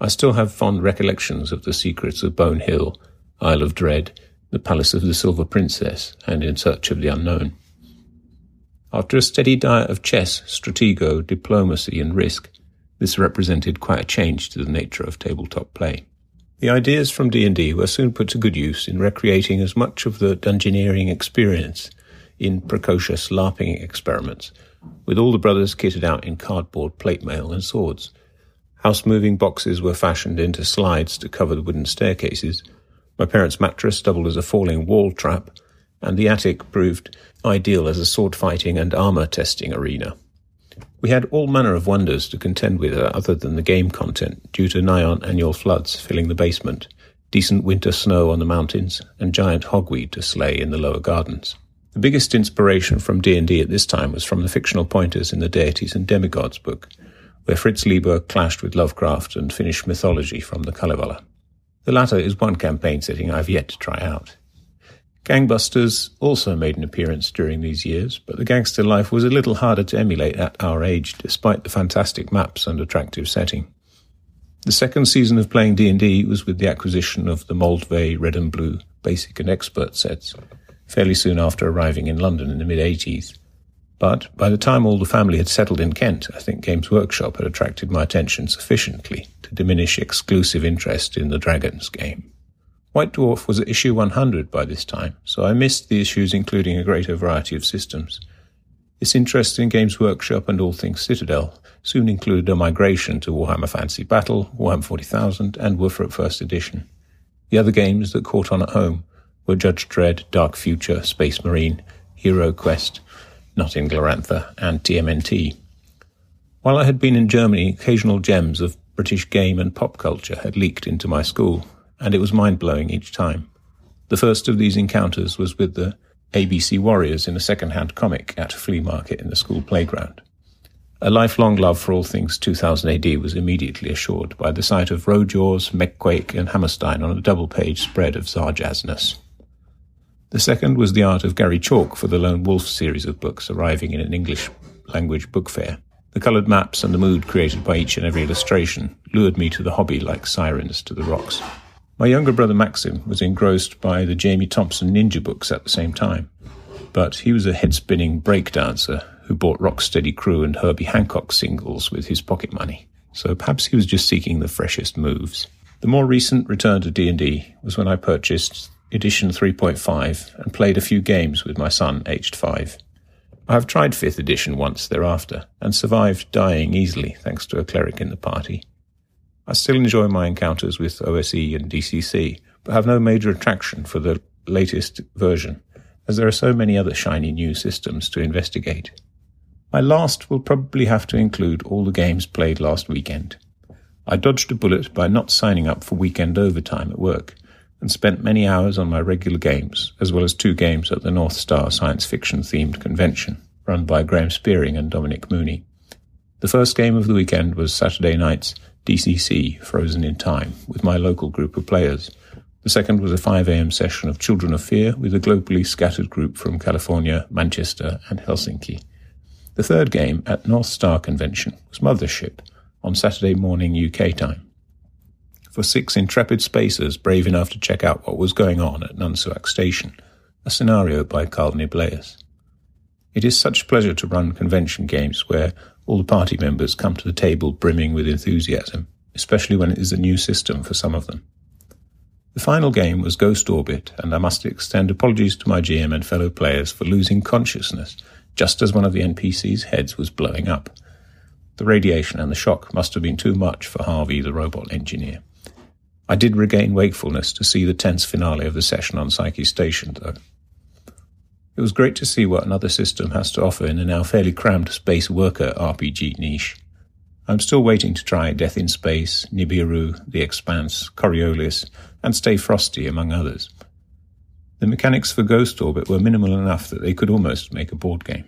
I still have fond recollections of the secrets of Bone Hill, Isle of Dread, the Palace of the Silver Princess, and In Search of the Unknown. After a steady diet of chess, stratego, diplomacy, and risk, this represented quite a change to the nature of tabletop play. The ideas from D&D were soon put to good use in recreating as much of the dungeoneering experience in precocious LARPing experiments with all the brothers kitted out in cardboard plate mail and swords. House moving boxes were fashioned into slides to cover the wooden staircases. My parents' mattress doubled as a falling wall trap, and the attic proved ideal as a sword fighting and armor testing arena. We had all manner of wonders to contend with uh, other than the game content due to nigh on annual floods filling the basement, decent winter snow on the mountains, and giant hogweed to slay in the lower gardens. The biggest inspiration from D&D at this time was from the fictional pointers in the Deities and Demigods book, where Fritz Leiber clashed with Lovecraft and Finnish mythology from the Kalevala. The latter is one campaign setting I've yet to try out. Gangbusters also made an appearance during these years, but the gangster life was a little harder to emulate at our age, despite the fantastic maps and attractive setting. The second season of playing D&D was with the acquisition of the Moldvay Red and Blue Basic and Expert sets, fairly soon after arriving in London in the mid 80s. But by the time all the family had settled in Kent, I think Games Workshop had attracted my attention sufficiently to diminish exclusive interest in the Dragons game. White Dwarf was at issue 100 by this time, so I missed the issues including a greater variety of systems. This interest in Games Workshop and all things Citadel soon included a migration to Warhammer Fantasy Battle, Warhammer 40,000, and WFRP First Edition. The other games that caught on at home were Judge Dredd, Dark Future, Space Marine, Hero Quest, Not in Glorantha, and TMNT. While I had been in Germany, occasional gems of British game and pop culture had leaked into my school, and it was mind blowing each time. The first of these encounters was with the ABC Warriors in a second hand comic at a flea market in the school playground. A lifelong love for all things 2000 AD was immediately assured by the sight of Ro-Jaws, Mek-Quake, and Hammerstein on a double page spread of Zarjazness. The second was the art of Gary Chalk for the Lone Wolf series of books arriving in an English language book fair. The coloured maps and the mood created by each and every illustration lured me to the hobby like sirens to the rocks. My younger brother Maxim was engrossed by the Jamie Thomson ninja books at the same time, but he was a head spinning break dancer who bought Rocksteady Crew and Herbie Hancock singles with his pocket money, so perhaps he was just seeking the freshest moves. The more recent return to D&D was when I purchased edition 3.5 and played a few games with my son, aged 5. I have tried 5th edition once thereafter and survived dying easily thanks to a cleric in the party. I still enjoy my encounters with OSE and DCC, but have no major attraction for the latest version, as there are so many other shiny new systems to investigate. My last will probably have to include all the games played last weekend. I dodged a bullet by not signing up for weekend overtime at work, and spent many hours on my regular games, as well as two games at the North Star science fiction themed convention, run by Graham Spearing and Dominic Mooney. The first game of the weekend was Saturday night's DCC Frozen in Time with my local group of players. The second was a 5am session of Children of Fear with a globally scattered group from California, Manchester, and Helsinki. The third game at North Star Convention was Mothership on Saturday morning UK time. For six intrepid spacers brave enough to check out what was going on at Nunsuak Station, a scenario by Carl Niblaeus. It is such pleasure to run convention games where all the party members come to the table brimming with enthusiasm, especially when it is a new system for some of them. The final game was Ghost Orbit, and I must extend apologies to my GM and fellow players for losing consciousness just as one of the NPC's heads was blowing up. The radiation and the shock must have been too much for Harvey, the robot engineer. I did regain wakefulness to see the tense finale of the session on Psyche Station, though. It was great to see what another system has to offer in the now fairly crammed space worker RPG niche. I'm still waiting to try Death in Space, Nibiru, The Expanse, Coriolis, and Stay Frosty, among others. The mechanics for Ghost Orbit were minimal enough that they could almost make a board game.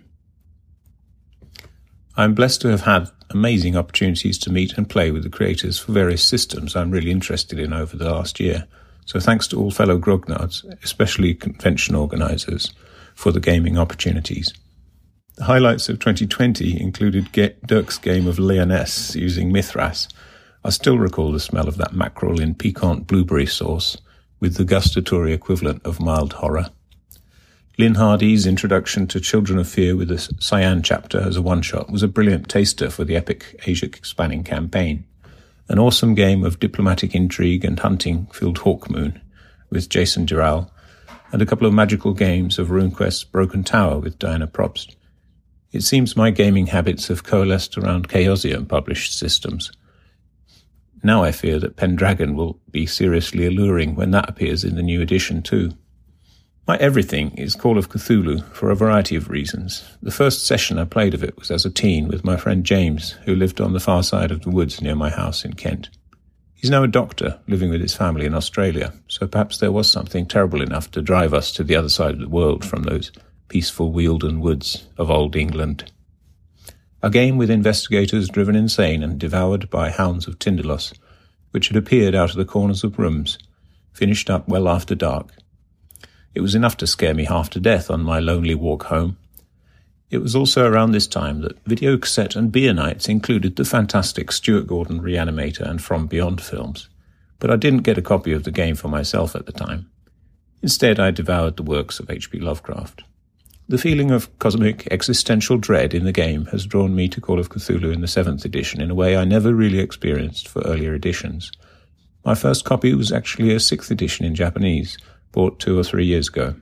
I'm blessed to have had amazing opportunities to meet and play with the creators for various systems I'm really interested in over the last year. So thanks to all fellow grognards, especially convention organisers, for the gaming opportunities. The highlights of 2020 included Dirk's game of Lyonesse using Mythras. I still recall the smell of that mackerel in piquant blueberry sauce, with the gustatory equivalent of mild horror. Lynne Hardy's introduction to Children of Fear with the Cyan chapter as a one-shot was a brilliant taster for the epic Asia-spanning campaign. An awesome game of diplomatic intrigue and hunting filled Hawkmoon with Jason Durall, and a couple of magical games of RuneQuest's Broken Tower with Diana Probst. It seems my gaming habits have coalesced around Chaosium published systems – now I fear that Pendragon will be seriously alluring when that appears in the new edition too. My everything is Call of Cthulhu for a variety of reasons. The first session I played of it was as a teen with my friend James, who lived on the far side of the woods near my house in Kent. He's now a doctor, living with his family in Australia, so perhaps there was something terrible enough to drive us to the other side of the world from those peaceful Wealden woods of old England. A game with investigators driven insane and devoured by hounds of Tindalos, which had appeared out of the corners of rooms, finished up well after dark. It was enough to scare me half to death on my lonely walk home. It was also around this time that video cassette and beer nights included the fantastic Stuart Gordon Reanimator and From Beyond films, but I didn't get a copy of the game for myself at the time. Instead, I devoured the works of H.P. Lovecraft. The feeling of cosmic existential dread in the game has drawn me to Call of Cthulhu in the 7th edition in a way I never really experienced for earlier editions. My first copy was actually a 6th edition in Japanese, bought two or three years ago.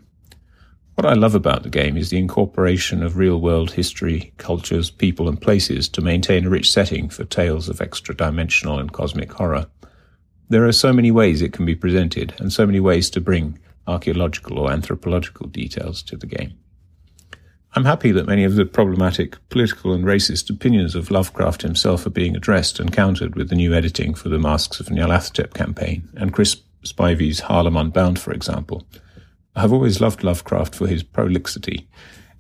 What I love about the game is the incorporation of real world history, cultures, people, and places to maintain a rich setting for tales of extra dimensional and cosmic horror. There are so many ways it can be presented, and so many ways to bring archaeological or anthropological details to the game. I'm happy that many of the problematic political and racist opinions of Lovecraft himself are being addressed and countered with the new editing for the Masks of Nyarlathotep campaign and Chris Spivey's Harlem Unbound, for example. I have always loved Lovecraft for his prolixity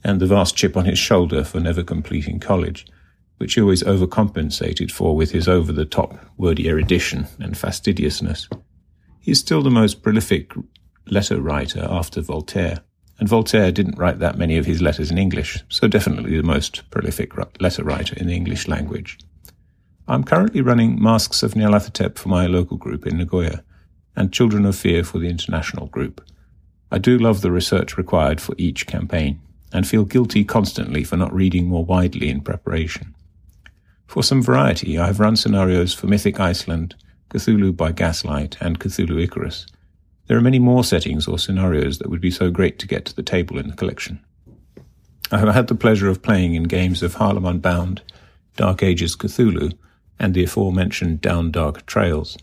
and the vast chip on his shoulder for never completing college, which he always overcompensated for with his over-the-top wordy erudition and fastidiousness. He is still the most prolific letter writer after Voltaire and Voltaire didn't write that many of his letters in English, so definitely the most prolific letter writer in the English language. I'm currently running Masks of Nyarlathotep for my local group in Nagoya, and Children of Fear for the international group. I do love the research required for each campaign, and feel guilty constantly for not reading more widely in preparation. For some variety, I have run scenarios for Mythic Iceland, Cthulhu by Gaslight, and Cthulhu Invictus, there are many more settings or scenarios that would be so great to get to the table in the collection. I have had the pleasure of playing in games of Harlem Unbound, Dark Ages Cthulhu, and the aforementioned Down Dark Trails.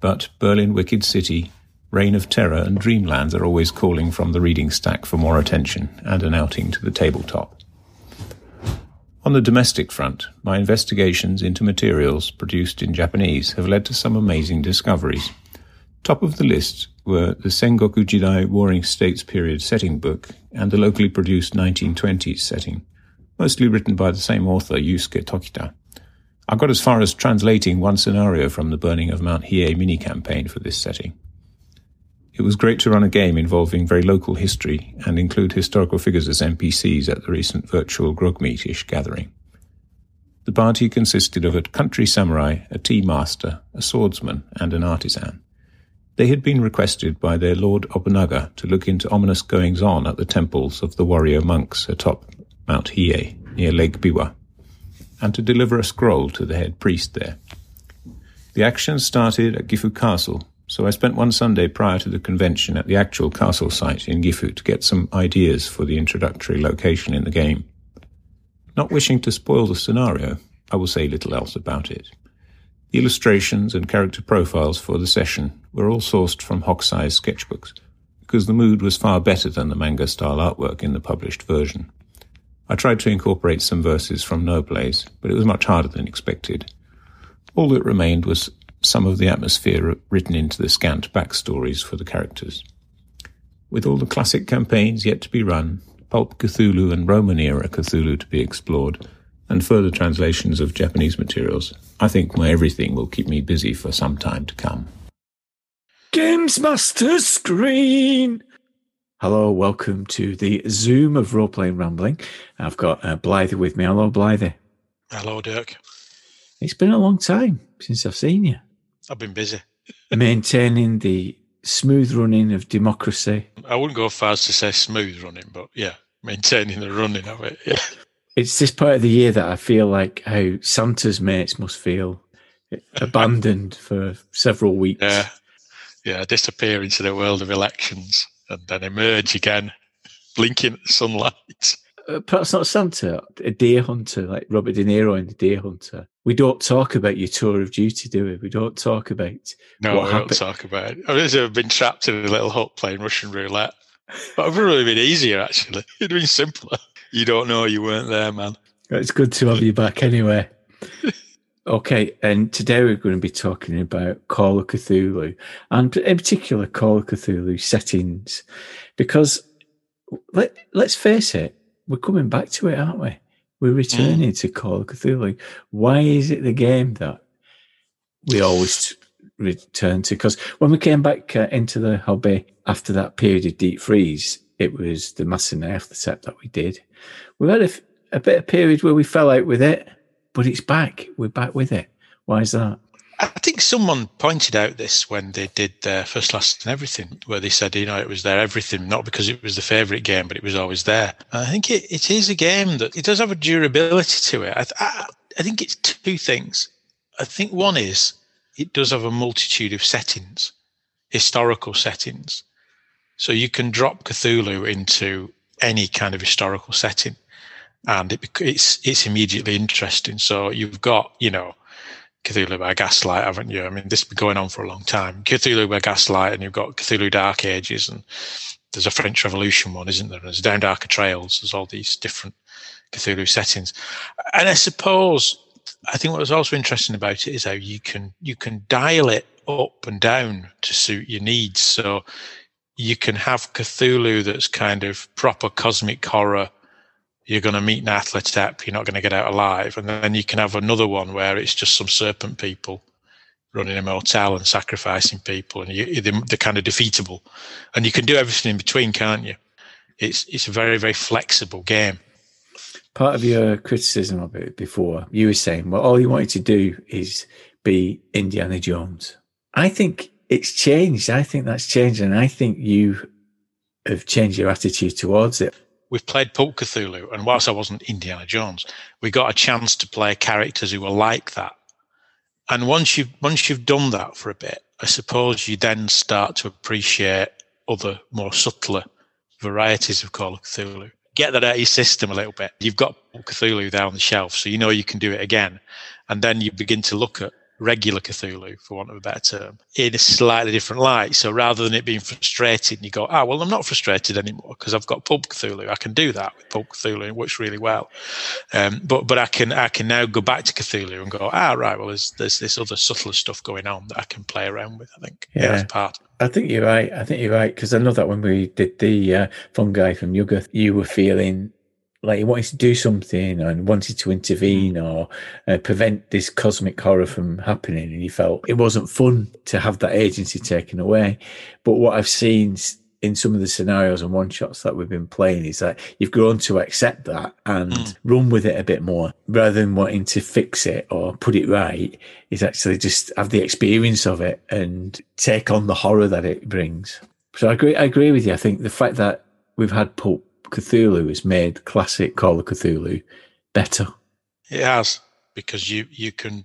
But Berlin Wicked City, Reign of Terror, and Dreamlands are always calling from the reading stack for more attention and an outing to the tabletop. On the domestic front, my investigations into materials produced in Japanese have led to some amazing discoveries. Top of the list were the Sengoku Jidai Warring States period setting book and the locally produced 1920s setting, mostly written by the same author, Yusuke Tokita. I got as far as translating one scenario from the burning of Mount Hiei mini campaign for this setting. It was great to run a game involving very local history and include historical figures as NPCs at the recent virtual Grogmeet-ish gathering. The party consisted of a country samurai, a tea master, a swordsman, and an artisan. They had been requested by their Lord Nobunaga to look into ominous goings on at the temples of the warrior monks atop Mount Hiei, near Lake Biwa, and to deliver a scroll to the head priest there. The action started at Gifu Castle, so I spent one Sunday prior to the convention at the actual castle site in Gifu to get some ideas for the introductory location in the game. Not wishing to spoil the scenario, I will say little else about it. The illustrations and character profiles for the session were all sourced from Hokusai's sketchbooks, because the mood was far better than the manga style artwork in the published version. I tried to incorporate some verses from Noh Plays, but it was much harder than expected. All that remained was some of the atmosphere written into the scant backstories for the characters. With all the classic campaigns yet to be run, Pulp Cthulhu and Roman era Cthulhu to be explored, and further translations of Japanese materials, I think my everything will keep me busy for some time to come. Games Master Screen! Hello, welcome to the Zoom of Role Playing Rambling. I've got uh, Blythe with me. Hello, Blythe. Hello, Dirk. It's been a long time since I've seen you. I've been busy. Maintaining the smooth running of democracy. I wouldn't go far as to say smooth running, but yeah, maintaining the running of it. Yeah. It's this part of the year that I feel like how Santa's mates must feel abandoned for several weeks. Yeah. Yeah. Disappear into the world of elections and then emerge again, blinking at the sunlight. Uh, perhaps not Santa, a deer hunter like Robert De Niro in The Deer Hunter. We don't talk about your tour of duty, do we? We don't talk about No, what we happened. don't talk about it. Mean, I've been trapped in a little hut playing Russian roulette. But it would have really been easier, actually. It'd been simpler. You don't know you weren't there, man. It's good to have you back anyway. Okay, and today we're going to be talking about Call of Cthulhu, and in particular Call of Cthulhu settings, because let let's face it, we're coming back to it, aren't we? We're returning to Call of Cthulhu. Why is it the game that we always return to? Because when we came back uh, into the hobby after that period of deep freeze, it was the Mass Master Knife set that we did. We had a, f- a bit of period where we fell out with it, but it's back. We're back with it. Why is that? I think someone pointed out this when they did their first, last, and everything, where they said, you know, it was their everything, not because it was the favourite game, but it was always there. And I think it, it is a game that it does have a durability to it. I, I, I think it's two things. I think one is it does have a multitude of settings, historical settings. So you can drop Cthulhu into any kind of historical setting, and it, it's it's immediately interesting. So you've got, you know, Cthulhu by Gaslight, haven't you? I mean, this has been going on for a long time. Cthulhu by Gaslight, and you've got Cthulhu Dark Ages, and there's a French Revolution one, isn't there? There's Down Darker Trails. There's all these different Cthulhu settings, and I suppose I think what was also interesting about it is how you can you can dial it up and down to suit your needs. So you can have Cthulhu that's kind of proper cosmic horror you're going to meet an Nyarlathotep, you're not going to get out alive. And then you can have another one where it's just some serpent people running a motel and sacrificing people, and you, they're, they're kind of defeatable. And you can do everything in between, can't you? It's it's a very very flexible game. Part of your criticism of it before, you were saying, well, all you wanted to do is be Indiana Jones. I think it's changed. I think that's changed. And I think you have changed your attitude towards it. We've played Pulp Cthulhu, and whilst I wasn't Indiana Jones, we got a chance to play characters who were like that. And once you've once you've done that for a bit, I suppose you then start to appreciate other more subtler varieties of Call of Cthulhu. Get that out of your system a little bit. You've got Cthulhu there on the shelf, so you know you can do it again. And then you begin to look at regular Cthulhu, for want of a better term, in a slightly different light. So rather than it being frustrating, you go, ah, well, I'm not frustrated anymore because I've got Pulp Cthulhu. I can do that with Pulp Cthulhu. It works really well. Um, but but I can I can now go back to Cthulhu and go, ah, right, well, there's there's this other subtler stuff going on that I can play around with. I think yeah, Yeah. that's part. I think you're right. I think you're right because I know that when we did the uh, fungi from Yuggoth, you were feeling like he wanted to do something and wanted to intervene or uh, prevent this cosmic horror from happening, and he felt it wasn't fun to have that agency taken away. But what I've seen in some of the scenarios and one shots that we've been playing is that you've grown to accept that and mm. run with it a bit more rather than wanting to fix it or put it right is actually just have the experience of it and take on the horror that it brings. So I agree, I agree with you. I think the fact that we've had Pulp Cthulhu has made classic Call of Cthulhu better. It has because you, you can,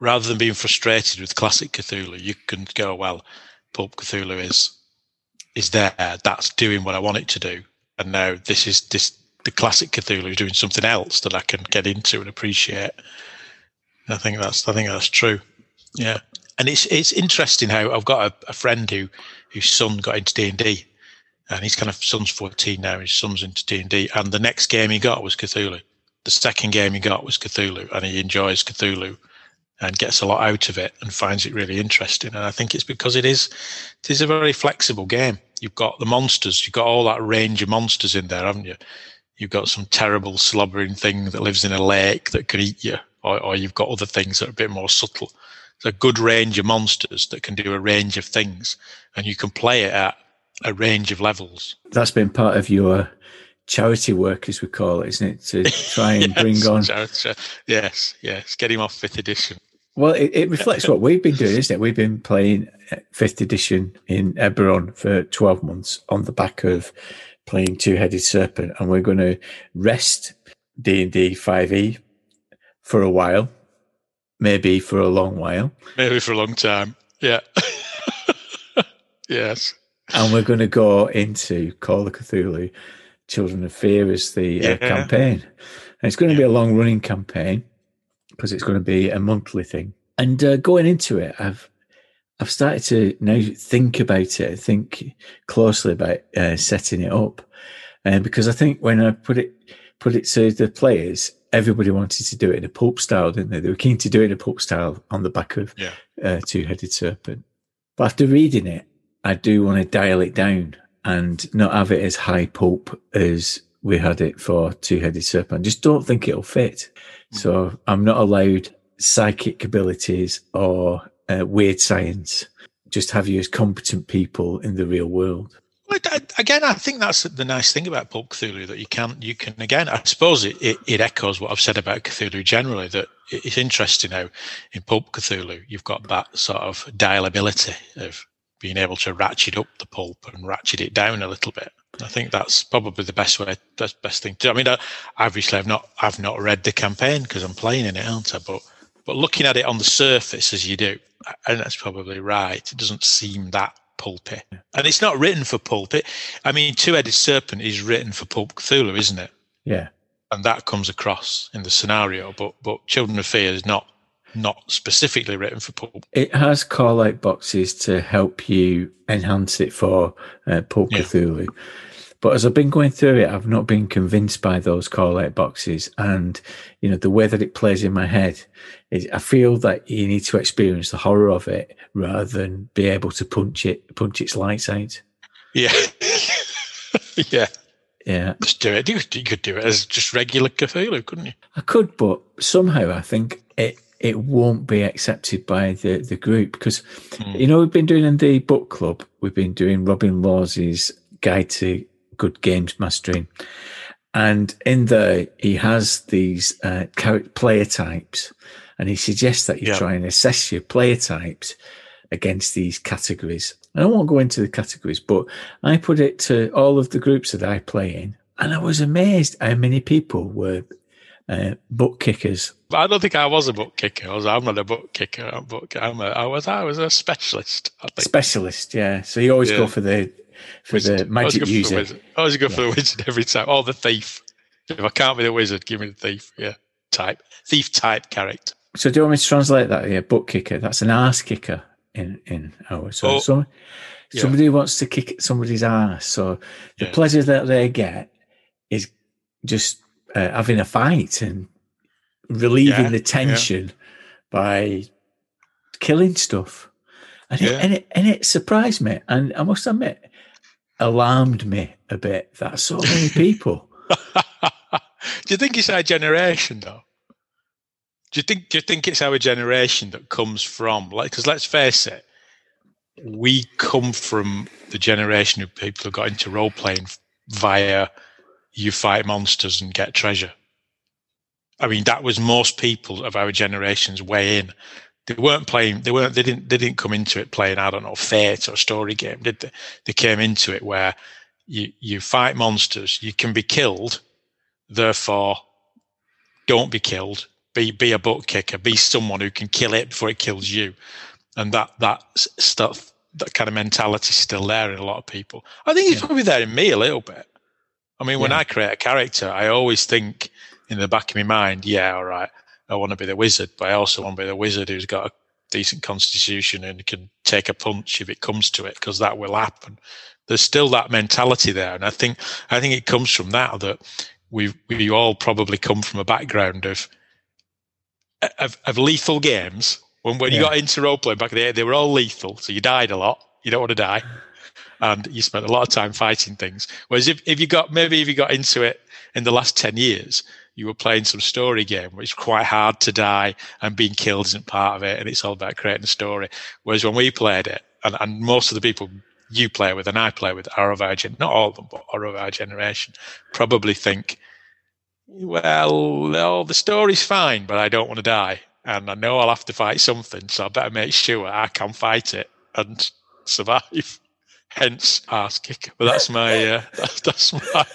rather than being frustrated with classic Cthulhu, you can go, well, Pulp Cthulhu is is there that's doing what I want it to do. And now this is this the classic Cthulhu doing something else that I can get into and appreciate. I think that's I think that's true. Yeah, and it's it's interesting how I've got a, a friend who whose son got into D and D, and he's kind of son's fourteen now. His son's into D and D, and the next game he got was Cthulhu. The second game he got was Cthulhu, and he enjoys Cthulhu and gets a lot out of it and finds it really interesting. And I think it's because it is it is a very flexible game. You've got the monsters, you've got all that range of monsters in there, haven't you? You've got some terrible slobbering thing that lives in a lake that could eat you, or, or you've got other things that are a bit more subtle. It's a good range of monsters that can do a range of things, and you can play it at a range of levels. That's been part of your charity work, as we call it, isn't it? To try and yes, bring on. Yes, yes, get him off fifth edition. Well, it, it reflects what we've been doing, isn't it? We've been playing uh, fifth edition in Eberron for 12 months on the back of playing Two Headed Serpent, and we're going to rest D&D 5e for a while, maybe for a long while. Maybe for a long time, yeah. yes. And we're going to go into Call of Cthulhu, Children of Fear as the uh, yeah. uh, campaign. And it's going to be a long running campaign because it's going to be a monthly thing. And uh, going into it, I've I've started to now think about it, think closely about uh, setting it up, and uh, because I think when I put it put it to the players, everybody wanted to do it in a pulp style, didn't they? They were keen to do it in a pulp style on the back of yeah. uh, Two Headed Serpent. But after reading it, I do want to dial it down and not have it as high pulp as we had it for Two Headed Serpent. Just don't think it'll fit. So I'm not allowed psychic abilities or uh, weird science. Just have you as competent people in the real world. Well, again, I think that's the nice thing about Pulp Cthulhu that you can you can again. I suppose it, it, it echoes what I've said about Cthulhu generally. That it's interesting how in Pulp Cthulhu you've got that sort of dialability of being able to ratchet up the pulp and ratchet it down a little bit. I think that's probably the best way, best best thing to. I mean, I, obviously, I've not I've not read the campaign because I'm playing in it, aren't I? But but looking at it on the surface as you do, and that's probably right. It doesn't seem that pulpy, and it's not written for pulpy. I mean, Two-Headed Serpent is written for Pulp Cthulhu, isn't it? Yeah, and that comes across in the scenario. But but Children of Fear is not not specifically written for pulp. It has call out boxes to help you enhance it for uh, Pulp yeah. Cthulhu. But as I've been going through it, I've not been convinced by those call out boxes. And, you know, the way that it plays in my head is I feel that you need to experience the horror of it rather than be able to punch it, punch its lights out. Yeah. yeah. Yeah. Just do it. You, you could do it as just regular Cthulhu, couldn't you? I could, but somehow I think it, it won't be accepted by the, the group because, mm. you know, we've been doing in the book club, we've been doing Robin Laws's guide to good games mastering. And in there, he has these uh, player types, and he suggests that you yeah. try and assess your player types against these categories. And I won't go into the categories, but I put it to all of the groups that I play in, and I was amazed how many people were uh, butt kickers. I don't think I was a butt kicker. I was, I'm not a butt kicker. I'm, I'm a, I was I was a specialist. Specialist, yeah. So you always yeah. go for the for wizard. the magic user. I always go for the wizard every time. Or the thief. If I can't be the wizard, give me the thief. Yeah, type thief type character. So do you want me to translate that? Yeah, butt kicker. That's an ass kicker in in ours. So oh, some, yeah. somebody wants to kick somebody's ass. So the yeah. pleasure that they get is just uh, having a fight and relieving yeah, the tension by killing stuff. And, it, and it and it surprised me, and I must admit, alarmed me a bit that so many people do you think it's our generation though? Do you think do you think it's our generation that comes from like because let's face it, we come from the generation of people who got into role playing via you fight monsters and get treasure. I mean, that was most people of our generation's way in. They weren't playing. They weren't. They didn't. They didn't come into it playing. I don't know, Fate or story game. Did they? They came into it where you you fight monsters. You can be killed. Therefore, don't be killed. Be be a butt kicker. Be someone who can kill it before it kills you. And that that stuff, that kind of mentality, is still there in a lot of people. I think it's Yeah. probably there in me a little bit. I mean, when Yeah. I create a character, I always think in the back of my mind, yeah, all right, I want to be the wizard, but I also want to be the wizard who's got a decent constitution and can take a punch if it comes to it, because that will happen. There's still that mentality there, and I think I think it comes from that that we we all probably come from a background of of, of lethal games. When when you got into role playing back in the day, they were all lethal, so you died a lot. You don't want to die and you spent a lot of time fighting things. Whereas if, if you got maybe if you got into it in the last ten years, you were playing some story game which is quite hard to die and being killed isn't part of it, and it's all about creating a story. Whereas when we played it, and, and most of the people you play with and I play with are of our gen, not all of them, but are of our generation, probably think, well, no, the story's fine, but I don't want to die, and I know I'll have to fight something, so I better make sure I can fight it and survive hence ass kicker. But that's my uh, that's, that's my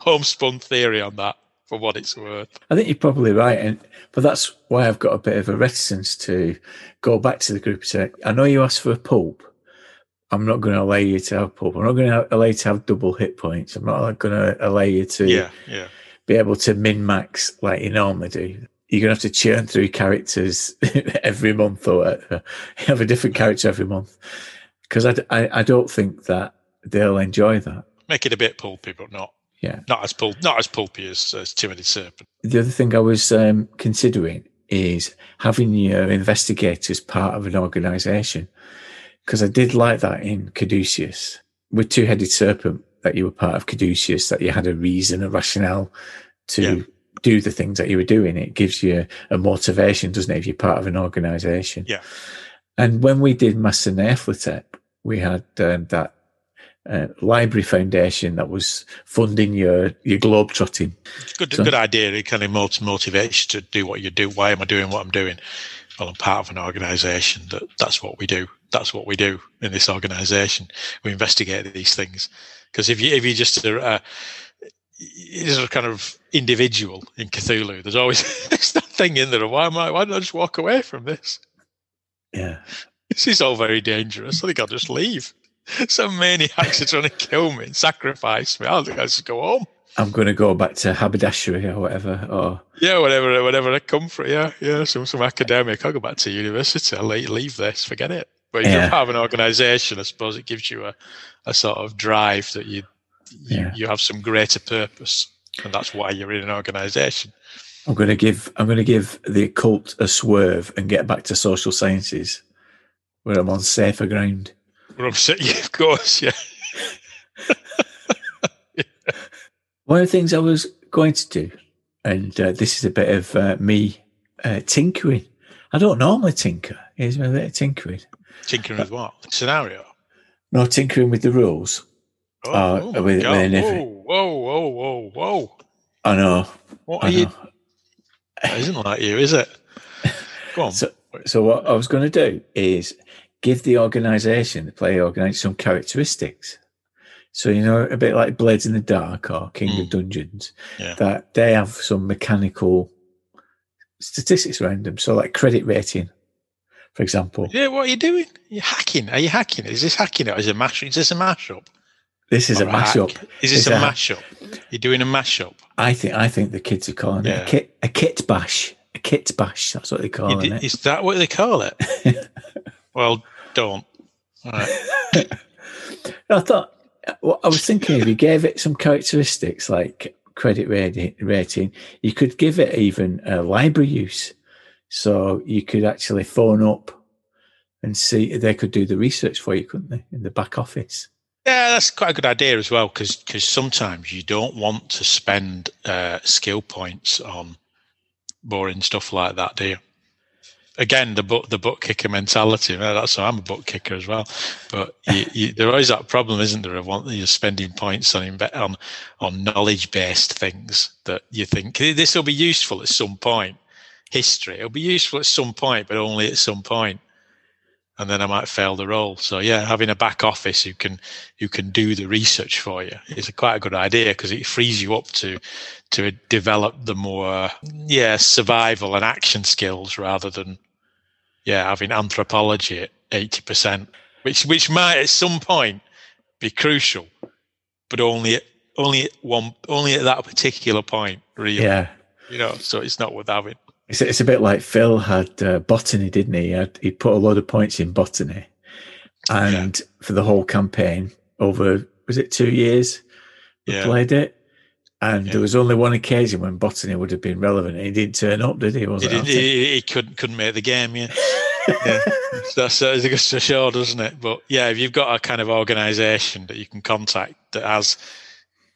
homespun theory on that. For what it's worth, I think you're probably right, and but that's why I've got a bit of a reticence to go back to the group and say, "I know you asked for a pulp. I'm not going to allow you to have pulp. I'm not going to allow you to have double hit points. I'm not going to allow you to yeah, yeah, be able to min max like you normally do. You're going to have to churn through characters every month or whatever. have a different character every month because I, I, I don't think that they'll enjoy that. make it a bit pulpy, but not Yeah. not as pulp not as pulpy as, as Two Headed Serpent. The other thing I was um, considering is having your investigators part of an organisation because I did like that in Caduceus with Two Headed Serpent that you were part of Caduceus, that you had a reason, a rationale to Yeah. do the things that you were doing. It gives you a motivation, doesn't it, if you're part of an organisation? Yeah. And when we did Masks of Nyarlathotep, we had um, that uh, library foundation that was funding your your globe trotting. It's good, So- good idea. It kind of mot- motivates you to do what you do. Why am I doing what I'm doing? Well, I'm part of an organisation that that's what we do. That's what we do in this organisation. We investigate these things because if you if you just a, uh, is a kind of individual in Cthulhu, there's always there's that thing in there. Why am I? Why don't I just walk away from this? Yeah. This is all very dangerous. I think I'll just leave. Some maniacs are trying to kill me and sacrifice me. I think I'll just go home. I'm going to go back to haberdashery or whatever. Or Yeah, whatever, whatever I come from. Yeah, yeah, some some academic. I'll go back to university. I'll leave, leave this. Forget it. But if Yeah. you're part of an organisation, I suppose it gives you a, a sort of drive that you you, Yeah. you have some greater purpose, and that's why you're in an organisation. I'm going to give I'm going to give the occult a swerve and get back to social sciences, where I'm on safer ground. Well, I'm saying, yeah, of course, yeah. One of the things I was going to do, and uh, this is a bit of uh, me uh, tinkering. I don't normally tinker. Here's my bit of tinkering. Tinkering with what scenario? No tinkering with the rules. Oh, my with- with anything. whoa, whoa, whoa, whoa, whoa! I know. What I are you? know. That isn't like you, is it? Go on. So, so what I was going to do is give the organisation, the play organisation, some characteristics. So you know, a bit like Blades in the Dark or King Mm. of Dungeons, Yeah. that they have some mechanical statistics around them. So like credit rating, for example. Yeah, what are you doing? You're hacking. Are you hacking? Is this hacking it? Is it a mash? Is this a mashup? This is Or a hack? mashup. Is this a a- mashup? You're doing a mashup. I think I think the kids are calling it a kit a kit bash. A kit bash. That's what they're You calling it. Is that what they call it? well, don't. Right. I thought well, I was thinking if you gave it some characteristics like credit rating, you could give it even a library use. So you could actually phone up and see they could do the research for you, couldn't they, in the back office? Yeah, that's quite a good idea as well because sometimes you don't want to spend uh, skill points on boring stuff like that, do you? Again, the book the book kicker mentality. That's why I'm a book kicker as well, but you, you, there is that problem, isn't there? Of want you're spending points on on on knowledge based things that you think this will be useful at some point. History, it'll be useful at some point, but only at some point and then I might fail the role. So yeah, having a back office who can who can do the research for you is a quite a good idea because it frees you up to to develop the more yeah survival and action skills rather than yeah having anthropology at eighty percent, which which might at some point be crucial, but only at, only at one only at that particular point. Really, Yeah. you know. So it's not worth having. It's, it's a bit like Phil had uh, botany, didn't he? He, had, he put a lot of points in botany, and for the whole campaign over was it two years? We Yeah. played it, and Yeah. there was only one occasion when botany would have been relevant. He didn't turn up, did he? He He, it. he, he couldn't couldn't make the game. Yeah. yeah, that's goes to show, doesn't it? But yeah, if you've got a kind of organisation that you can contact that has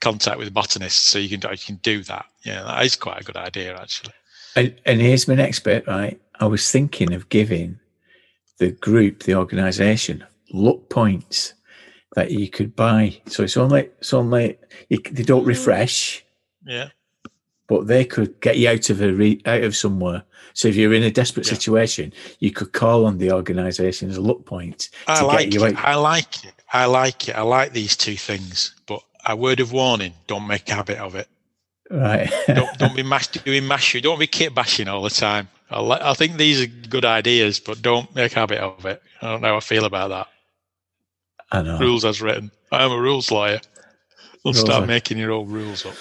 contact with botanists, so you can you can do that. Yeah, that is quite a good idea actually. And, and here's my next bit, right? I was thinking of giving the group, the organisation, luck points that you could buy. So it's only, it's only, you, they don't mm. refresh, Yeah, but they could get you out of a re, out of somewhere. So if you're in a desperate Yeah. situation, you could call on the organisation as a luck point I to like get you it. out. I like it. I like it. I like these two things. But a word of warning: don't make a habit of it. Right. Don't don't be mash, doing mash. Don't be kit bashing all the time. I, I think these are good ideas, but don't make a habit of it. I don't know how I feel about that. I know. rules as written. I am a rules lawyer. Rules start lawyer. making your own rules up.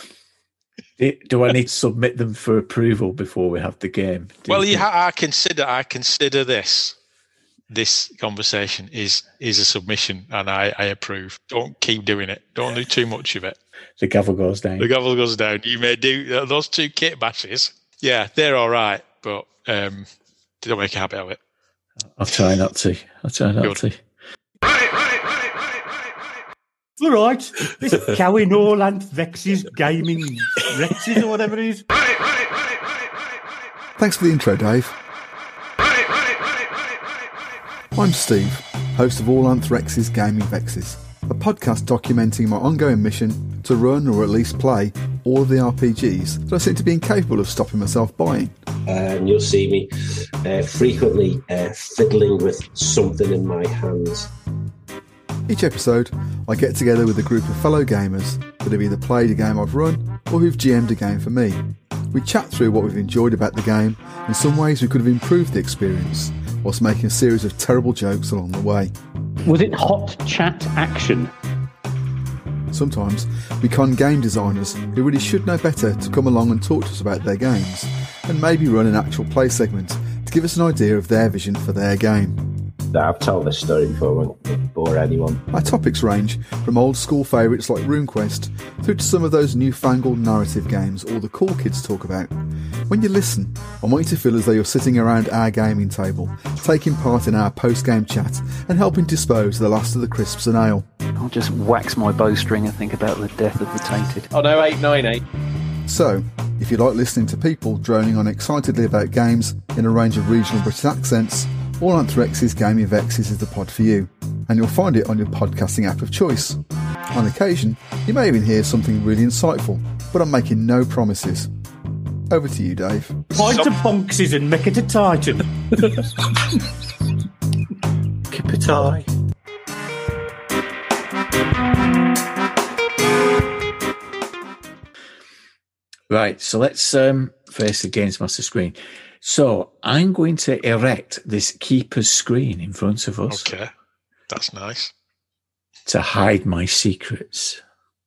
Do- I need to submit them for approval before we have the game? Do well, you think? ha- I consider I consider this this conversation is is a submission, and I, I approve. Don't keep doing it. Don't do too much of it. the gavel goes down. The gavel goes down. You may do uh, those two kit bashes. Yeah, they're all right, but um, don't make a habit of it. I'll try not to. I'll try not Good. to. All right. This Cowie Norland Vexes Gaming Rexes or whatever it is. Thanks for the intro, Dave. I'm Steve, host of All Anthrex's Gaming Vexes, a podcast documenting my ongoing mission to run or at least play all of the RPGs that I seem to be incapable of stopping myself buying. and you'll see me uh, frequently uh, fiddling with something in my hands. Each episode, I get together with a group of fellow gamers that have either played a game I've run or who've GM'd a game for me. We chat through what we've enjoyed about the game and some ways we could have improved the experience, whilst making a series of terrible jokes along the way. Was it hot chat action? Sometimes we con game designers who really should know better to come along and talk to us about their games, and maybe run an actual play segment to give us an idea of their vision for their game. I've told this story before, won't bore anyone. Our topics range from old school favourites like RuneQuest through to some of those newfangled narrative games all the cool kids talk about. When you listen, I want you to feel as though you're sitting around our gaming table, taking part in our post game chat and helping dispose of the last of the crisps and ale. I'll just wax my bowstring and think about the death of the tainted. Oh no, 898. So, if you like listening to people droning on excitedly about games in a range of regional British accents, All Anthrex's Gaming Vexes is the pod for you, and you'll find it on your podcasting app of choice. On occasion, you may even hear something really insightful, but I'm making no promises. Over to you, Dave. Point to bonkses and make it a titan. Keep it high. Right, so let's um, face the Games Master screen. So I'm going to erect this keeper's screen in front of us Okay, that's nice. to hide my secrets.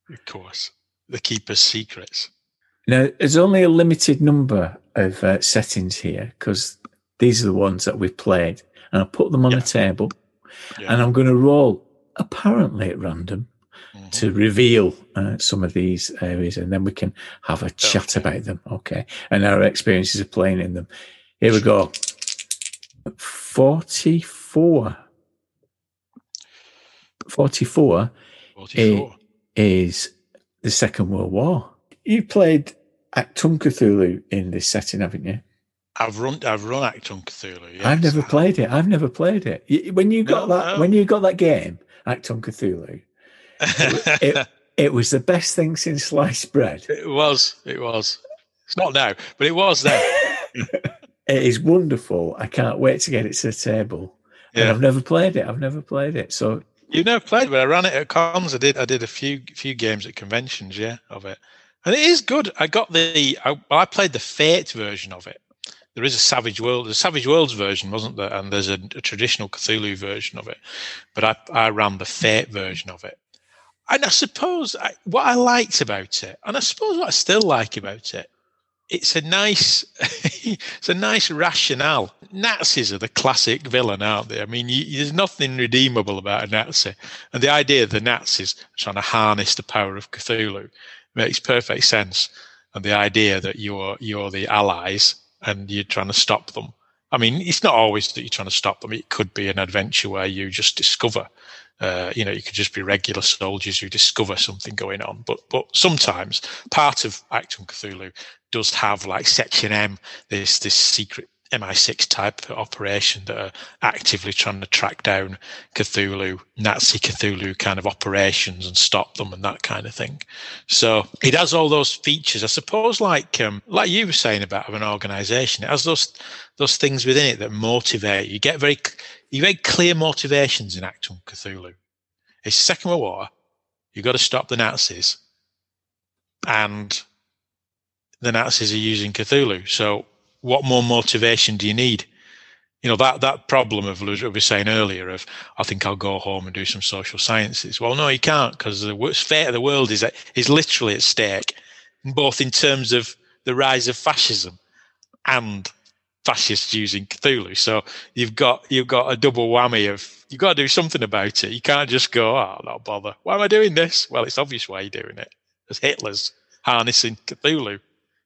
Of course, the keeper's secrets. Now, there's only a limited number of uh, settings here because these are the ones that we've played, and I put them on Yeah. a table, Yeah. and I'm going to roll apparently at random Mhm. to reveal uh, some of these areas, and then we can have a chat Okay. about them. Okay, and our experiences of playing in them. Here we go. Forty-four. Forty-four 44. is the Second World War. You played Achtung Cthulhu in this setting, haven't you? I've run I've run Achtung Cthulhu. Yes. I've never played it. I've never played it. When you got No, that, no. when you got that game, Achtung Cthulhu, it, it was the best thing since sliced bread. It was. It was. It's not now, but it was then. It is wonderful. I can't wait to get it to the table. And Yeah. I've never played it. I've never played it. So You never played, but I ran it at cons. I did. I did a few few games at conventions. Yeah, of it, and it is good. I got the. I, I played the Fate version of it. There is a Savage World, the Savage Worlds version, wasn't there? And there's a, a traditional Cthulhu version of it. But I I ran the Fate version of it, and I suppose I, what I liked about it, and I suppose what I still like about it, it's a nice it's a nice rationale. Nazis are the classic villain, aren't they? I mean, you, there's nothing redeemable about a Nazi, and the idea of the Nazis trying to harness the power of Cthulhu makes perfect sense. And the idea that you're you're the allies and you're trying to stop them. I mean, it's not always that you're trying to stop them. It could be an adventure where you just discover. Uh, you know, you could just be regular soldiers who discover something going on. But but sometimes part of Act Achtung Cthulhu does have like Section M, this this secret MI6 type operation that are actively trying to track down Cthulhu, Nazi Cthulhu kind of operations and stop them and that kind of thing. So it has all those features. I suppose like um, like you were saying about an organization, it has those those things within it that motivate you. Get very you very clear motivations in Achtung Cthulhu. It's Second World War. You've got to stop the Nazis. And the Nazis are using Cthulhu. So what more motivation do you need? You know, that, that problem of, as we were saying earlier, of I think I'll go home and do some social sciences. Well, no, you can't because the fate of the world is, is literally at stake, both in terms of the rise of fascism and fascists using Cthulhu. So you've got, you've got a double whammy of, you've got to do something about it. You can't just go, oh, not bother. Why am I doing this? Well, it's obvious why you're doing it. It's Hitler's harnessing Cthulhu.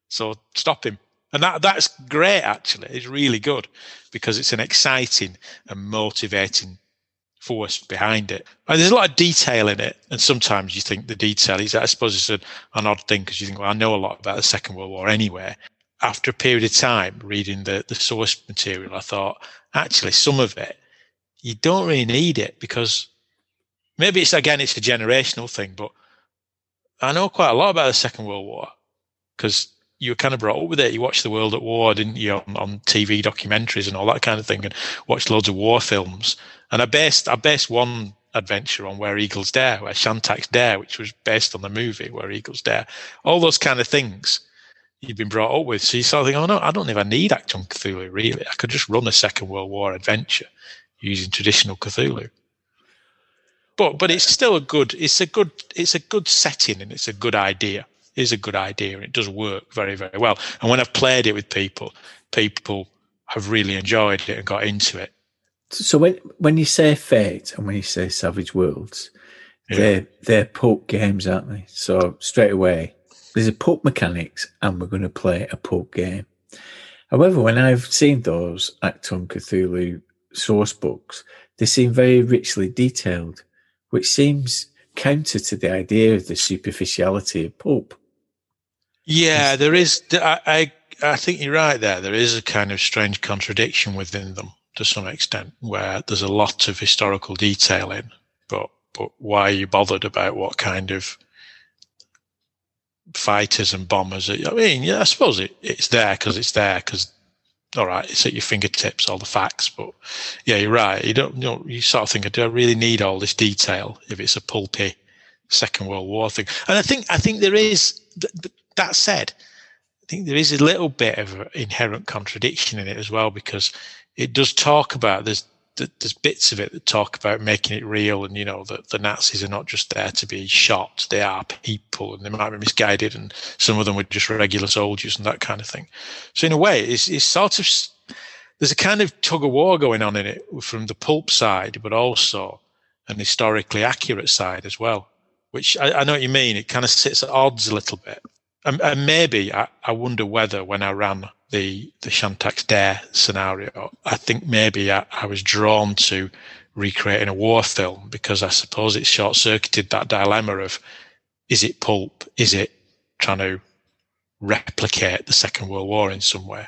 So stop him. And that that's great actually. It's really good because it's an exciting and motivating force behind it. And there's a lot of detail in it. And sometimes you think the detail is, I suppose it's an, an odd thing because you think, well, I know a lot about the Second World War anyway. After a period of time reading the, the source material, I thought, actually, some of it, you don't really need it because maybe it's, again, it's a generational thing, but I know quite a lot about the Second World War because you were kind of brought up with it. You watched the World at War, didn't you, on, on TV documentaries and all that kind of thing, and watched loads of war films. And I based I based one adventure on Where Eagles Dare, where Shantak's Dare, which was based on the movie Where Eagles Dare. All those kind of things you've been brought up with. So you think, oh no, I don't even need Achtung Cthulhu really. I could just run a Second World War adventure using traditional Cthulhu. But but it's still a good it's a good it's a good setting and it's a good idea. Is a good idea and it does work very, very well. And when I've played it with people, people have really enjoyed it and got into it. So when when you say Fate and when you say Savage Worlds, Yeah. they're they're pulp games, aren't they? So straight away, there's a pulp mechanics, and we're going to play a pulp game. However, when I've seen those Achtung Cthulhu source books, they seem very richly detailed, which seems counter to the idea of the superficiality of pulp. Yeah, there is. I, I I think you're right there. There is a kind of strange contradiction within them to some extent, where there's a lot of historical detail in, but but why are you bothered about what kind of fighters and bombers? Are, I mean, yeah, I suppose it, it's there because it's there because. All right, it's at your fingertips, all the facts, but yeah, you're right. You don't, you know, you sort of think, do I really need all this detail if it's a pulpy Second World War thing? And I think, I think there is. Th- th- That said, I think there is a little bit of inherent contradiction in it as well because it does talk about there's there's bits of it that talk about making it real and you know that the Nazis are not just there to be shot. They are people and they might be misguided and some of them were just regular soldiers and that kind of thing. So in a way it's, it's sort of there's a kind of tug of war going on in it from the pulp side but also an historically accurate side as well which I, I know what you mean. It kind of sits at odds a little bit and, and maybe I, I wonder whether when I ran the the Shantaks Dare scenario, I think maybe I, I was drawn to recreating a war film because I suppose it short circuited that dilemma of is it pulp? Is it trying to replicate the Second World War in some way?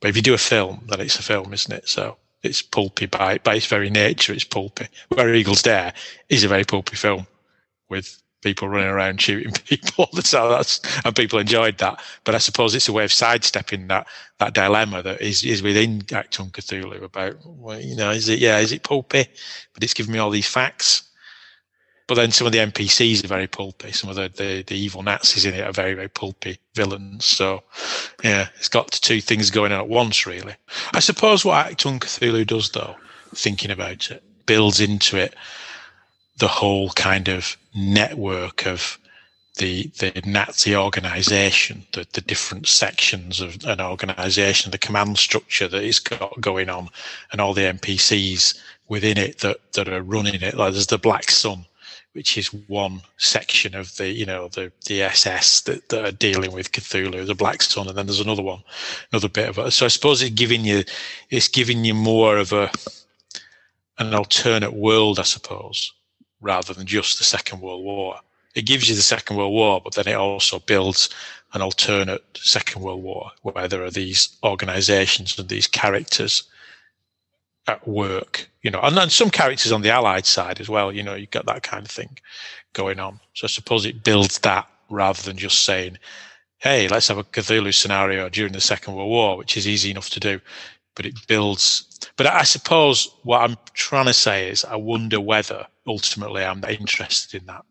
But if you do a film, then it's a film, isn't it? So it's pulpy by by its very nature. It's pulpy. Where Eagles Dare is a very pulpy film with people running around shooting people. so that's and people enjoyed that. But I suppose it's a way of sidestepping that that dilemma that is is within Achtung Cthulhu about well, you know, is it yeah, is it pulpy? But it's giving me all these facts. But then some of the NPCs are very pulpy. Some of the, the, the evil Nazis in it are very, very pulpy villains. So, yeah, it's got two things going on at once, really. I suppose what Achtung Cthulhu does, though, thinking about it, builds into it the whole kind of network of the the Nazi organization, the, the different sections of an organization, the command structure that it's got going on, and all the NPCs within it that, that are running it. Like there's the Black Sun, which is one section of the you know the the SS that, that are dealing with Cthulhu, the Black Sun, and then there's another one, another bit of it. So I suppose it's giving you it's giving you more of a an alternate world, I suppose, rather than just the Second World War. It gives you the Second World War, but then it also builds an alternate Second World War where there are these organizations and these characters at work, you know, and then some characters on the Allied side as well. You know, you've got that kind of thing going on. So I suppose it builds that rather than just saying, "Hey, let's have a Cthulhu scenario during the Second World War," which is easy enough to do. But it builds. But I suppose what I'm trying to say is, I wonder whether ultimately I'm interested in that.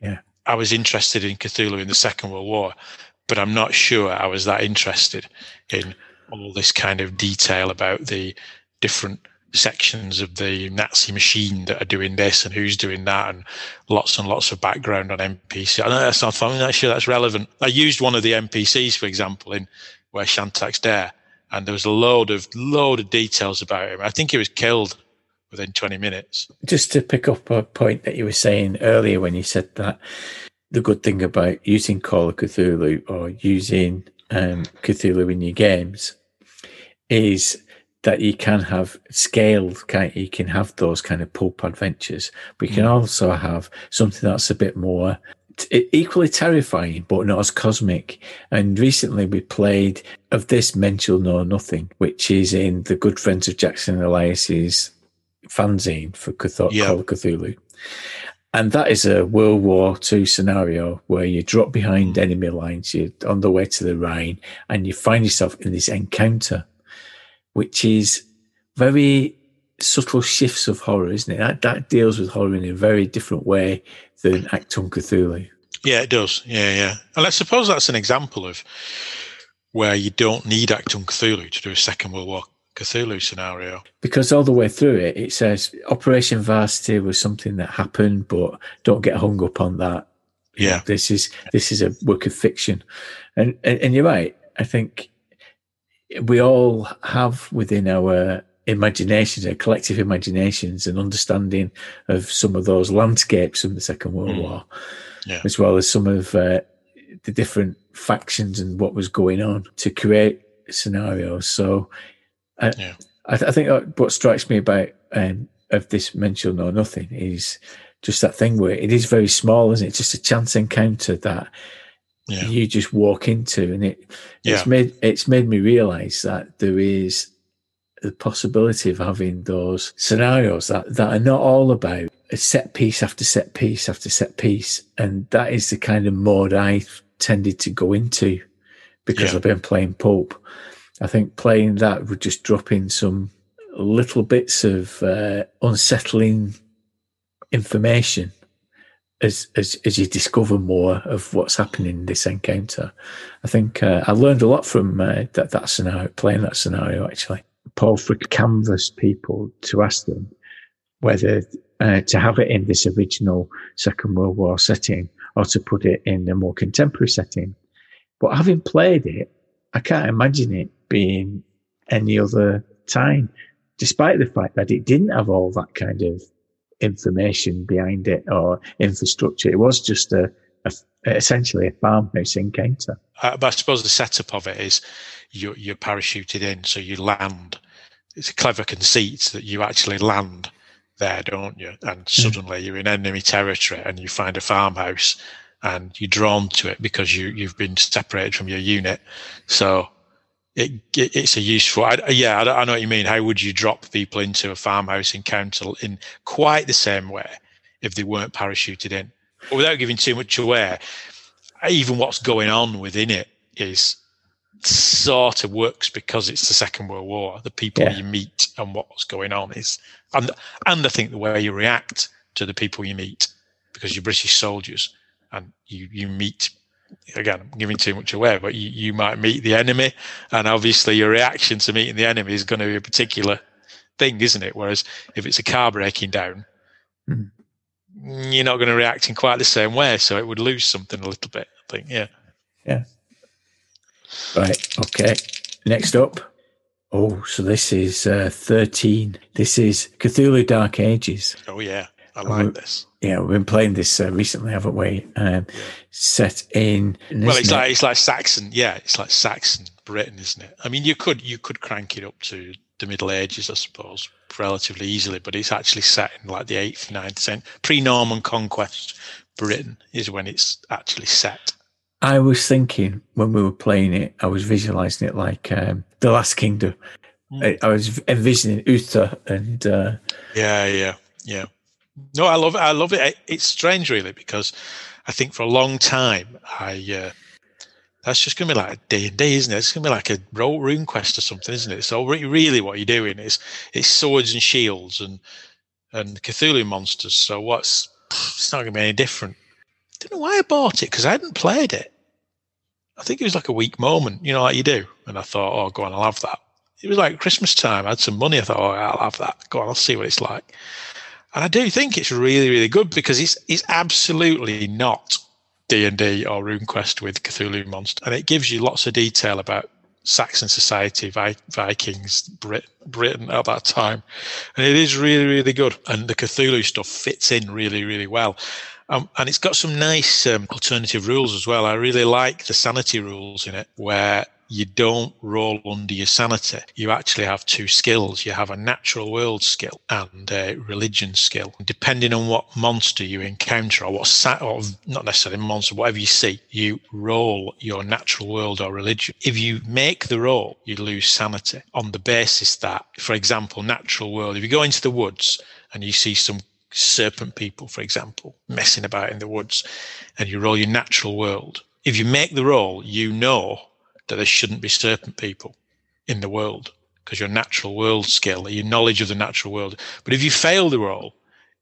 Yeah, I was interested in Cthulhu in the Second World War, but I'm not sure I was that interested in all this kind of detail about the different sections of the Nazi machine that are doing this and who's doing that, and lots and lots of background on NPC. I know that's not. I'm not sure that's relevant. I used one of the NPCs, for example, in where Shantak's there, and there was a load of load of details about him. I think he was killed within 20 minutes. Just to pick up a point that you were saying earlier when you said that the good thing about using Call of Cthulhu or using um, Cthulhu in your games is that you can have scaled kind you can have those kind of pulp adventures but you can mm. also have something that's a bit more t- equally terrifying but not as cosmic and recently we played of this mental know nothing which is in the good friends of jackson elias's fanzine for Cthulhu, yeah. Call of Cthulhu and that is a World War II scenario where you drop behind mm. enemy lines, you're on the way to the Rhine, and you find yourself in this encounter which is very subtle shifts of horror, isn't it? That, that deals with horror in a very different way than Achtung Cthulhu. Yeah, it does. Yeah, yeah. And I suppose that's an example of where you don't need Achtung Cthulhu to do a Second World War Cthulhu scenario. Because all the way through it, it says Operation Varsity was something that happened, but don't get hung up on that. Yeah, this is this is a work of fiction, and and, and you're right. I think we all have within our imaginations, our collective imaginations, and understanding of some of those landscapes from the Second World mm. War, yeah. as well as some of uh, the different factions and what was going on to create scenarios. So, uh, yeah. I, th- I, think what strikes me about um, of this mention or nothing is just that thing where it is very small, isn't it? Just a chance encounter that yeah. you just walk into, and it yeah. it's made it's made me realize that there is the possibility of having those scenarios that that are not all about a set piece after set piece after set piece, and that is the kind of mode I tended to go into because yeah. I've been playing Pulp. I think playing that would just drop in some little bits of uh, unsettling information as, as as you discover more of what's happening in this encounter. I think uh, I learned a lot from uh, that that scenario, playing that scenario. Actually, Paul Frick canvassed people to ask them whether uh, to have it in this original Second World War setting or to put it in a more contemporary setting. But having played it, I can't imagine it being any other time, despite the fact that it didn't have all that kind of information behind it or infrastructure. It was just a, a essentially a farmhouse encounter. Uh, but I suppose the setup of it is you're, you're parachuted in, so you land. It's a clever conceit that you actually land there, don't you? And hmm. suddenly you're in enemy territory and you find a farmhouse and you're drawn to it because you you've been separated from your unit. So it, it it's a useful. I, yeah, I, I know what you mean. How would you drop people into a farmhouse encounter in quite the same way if they weren't parachuted in, but without giving too much away? Even what's going on within it is sort of works because it's the Second World War. The people Yeah. you meet and what's going on is, and and I think the way you react to the people you meet because you're British soldiers and you you meet again I'm giving too much away but you, you might meet the enemy and obviously your reaction to meeting the enemy is going to be a particular thing isn't it whereas if it's a car breaking down Mm. you're not going to react in quite the same way so it would lose something a little bit I think Yeah. yeah Right. Okay. Next up. Oh, so this is uh, 13. This is Cthulhu Dark Ages. oh yeah I like this Yeah, we've been playing this uh, recently, haven't we? Um, set in. well it's it? like it's like Saxon yeah it's like Saxon Britain isn't it I mean you could you could crank it up to the Middle Ages I suppose relatively easily but it's actually set in like the 8th 9th century pre-Norman conquest Britain is when it's actually set I was thinking when we were playing it, I was visualizing it like um, The Last Kingdom. I, I was envisioning Uhtred and uh, Yeah, yeah, yeah. No, I love it. I love it. I- It's strange, really, because I think for a long time, I uh, that's just going to be like a D and D, isn't it? It's going to be like a ro- RuneQuest or something, isn't it? So re- really, what you're doing is it's swords and shields and and Cthulhu monsters. So what's it's not going to be any different. Don't know why I bought it because I hadn't played it. I think it was like a weak moment, you know, like you do. And I thought, oh, go on, I'll have that. It was like Christmas time. I had some money. I thought, oh, I'll have that. Go on, I'll see what it's like. And I do think it's really, really good because it's it's absolutely not D and D or RuneQuest with Cthulhu monster, and it gives you lots of detail about Saxon society, Vi- Vikings, Brit- Britain at that time, and it is really, really good. And the Cthulhu stuff fits in really, really well. Um, and it's got some nice um, alternative rules as well. I really like the sanity rules in it, where you don't roll under your sanity. You actually have two skills. You have a natural world skill and a religion skill. Depending on what monster you encounter or what sa- or not necessarily monster, whatever you see, you roll your natural world or religion. If you make the roll, you lose sanity on the basis that, for example, natural world, if you go into the woods and you see some serpent people, for example, messing about in the woods, and you roll your natural world. If you make the roll, you know that there shouldn't be serpent people in the world because your natural world skill, your knowledge of the natural world. But if you fail the roll,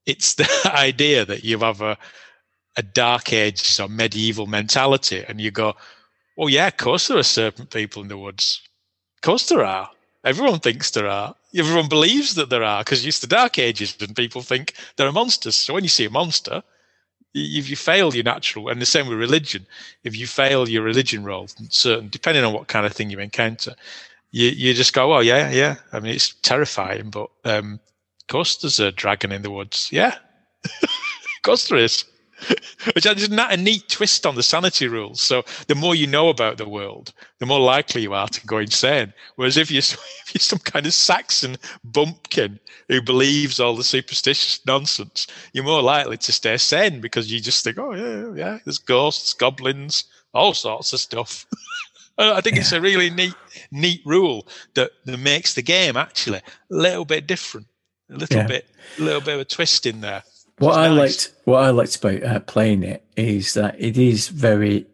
it's the idea that you have a, a dark ages or medieval mentality, and you go, "Well, yeah, of course there are serpent people in the woods. Of course there are. Everyone thinks there are. Everyone believes that there are because it's the dark ages, and people think there are monsters. So when you see a monster, if you fail your natural, and the same with religion, if you fail your religion role, certain depending on what kind of thing you encounter, you you just go, oh yeah, yeah. I mean, it's terrifying, but um, of course there's a dragon in the woods. Yeah, of course there is. Which is not a neat twist on the sanity rules. So the more you know about the world, the more likely you are to go insane. Whereas if you're, if you're some kind of Saxon bumpkin who believes all the superstitious nonsense, you're more likely to stay sane because you just think, oh yeah, yeah, there's ghosts, goblins, all sorts of stuff. I think it's a really neat, neat rule that, that makes the game actually a little bit different, a little Yeah. bit, a little bit of a twist in there. What I nice. liked, what I liked about uh, playing it is that it is very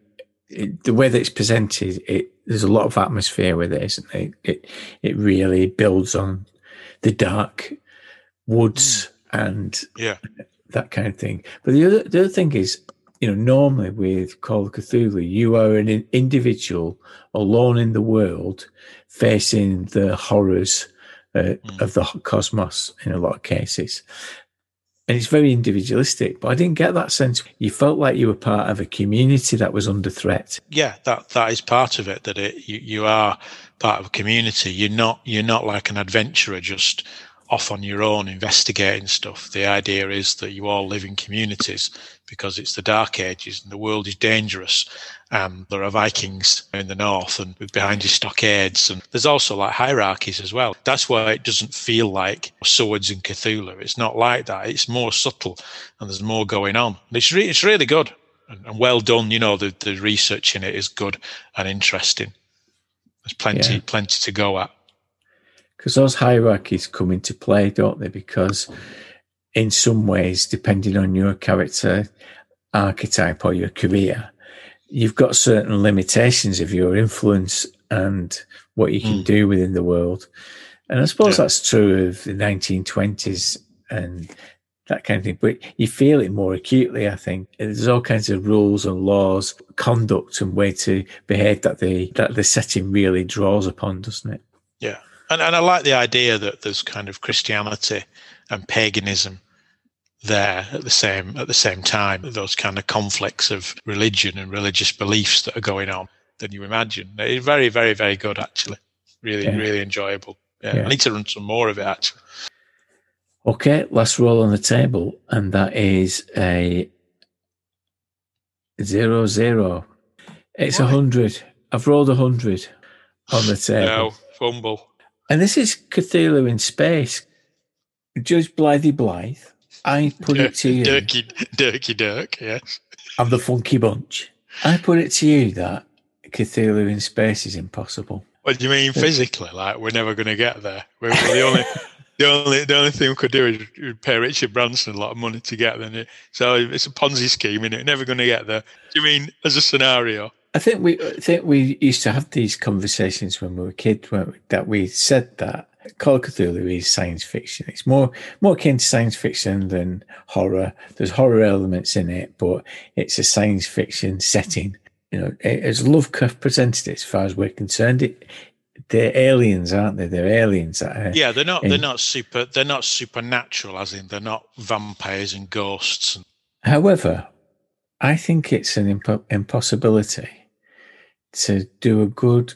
it, the way that it's presented. It there's a lot of atmosphere with it, isn't it? It it really builds on the dark woods and Yeah. that kind of thing. But the other the other thing is, you know, normally with Call of Cthulhu, you are an individual alone in the world, facing the horrors uh, of the cosmos in a lot of cases. And it's very individualistic, but I didn't get that sense. You felt like you were part of a community that was under threat. yeah that that is part of it that it you, you are part of a community you're not you're not like an adventurer just off on your own investigating stuff. The idea is that you all live in communities because it's the Dark Ages and the world is dangerous. And there are Vikings in the north and behind you stockades. And there's also like hierarchies as well. That's why it doesn't feel like swords in Cthulhu. It's not like that. It's more subtle and there's more going on. And it's, re- it's really good and, and well done. You know, the, the research in it is good and interesting. There's plenty, Yeah. plenty to go at. Because those hierarchies come into play, don't they? Because in some ways, depending on your character archetype or your career, you've got certain limitations of your influence and what you can Mm. do within the world. And I suppose Yeah. that's true of the 1920s and that kind of thing. But you feel it more acutely, I think. There's all kinds of rules and laws, conduct and way to behave that the that the setting really draws upon, doesn't it? Yeah. And, and I like the idea that there's kind of Christianity and paganism there at the same at the same time. Those kind of conflicts of religion and religious beliefs that are going on than you imagine. It's very, very, very good actually. Really, Yeah. really enjoyable. Yeah. Yeah. I need to run some more of it actually. Okay, last roll on the table, and that is a zero zero. It's a hundred. I've rolled a hundred on the table, No, fumble. And this is Cthulhu in space. Judge Blythe Blythe, I put it to you. Dirky, dirky, dirk. Yes. I'm the funky bunch. I put it to you that Cthulhu in space is impossible. What do you mean physically? Like we're never going to get there. We're, we're the only, the only, the only thing we could do is pay Richard Branson a lot of money to get there. So it's a Ponzi scheme, and it never going to get there. Do you mean as a scenario? I think we I think we used to have these conversations when we were kids, weren't we? That we said that Call of Cthulhu is science fiction. It's more more akin to science fiction than horror. There's horror elements in it, but it's a science fiction setting. You know, as Lovecraft presented it, as far as we're concerned, it they're aliens, aren't they? They're aliens that are Yeah, they're not. in- They're not super. They're not supernatural, as in they're not vampires and ghosts. And, However, I think it's an impo- impossibility to do a good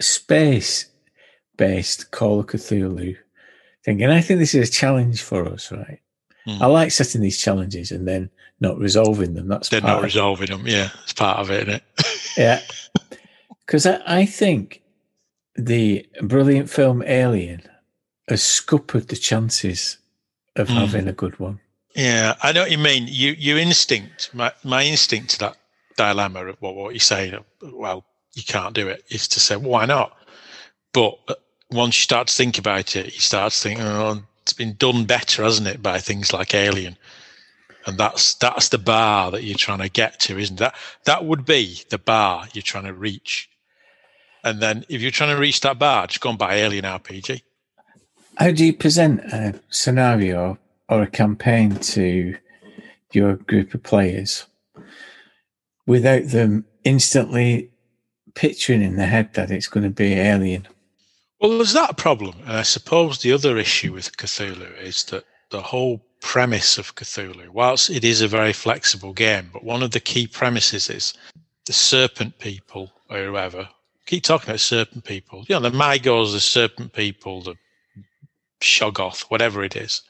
space based Call of Cthulhu thing. And I think this is a challenge for us, right? Hmm. I like setting these challenges and then not resolving them. That's they're not resolving them. Yeah, it's part of it, isn't it? yeah. Because I, I think the brilliant film Alien has scuppered the chances of Hmm. having a good one. Yeah, I know what you mean. You, your instinct, my, my instinct to that dilemma of what, what you're saying, well, you can't do it, is to say, why not? But uh, once you start to think about it, you start to think, oh, it's been done better, hasn't it, by things like Alien? And that's that's the bar that you're trying to get to, isn't that? That would be the bar you're trying to reach. And then if you're trying to reach that bar, just go and buy Alien RPG. How do you present a scenario or a campaign to your group of players without them instantly picturing in their head that it's going to be alien? Well, there's that problem. And I suppose the other issue with Cthulhu is that the whole premise of Cthulhu, whilst it is a very flexible game, but one of the key premises is the serpent people or whoever. Keep talking about serpent people. You know, the Mi-Gos, the serpent people, the Shoggoth, whatever it is,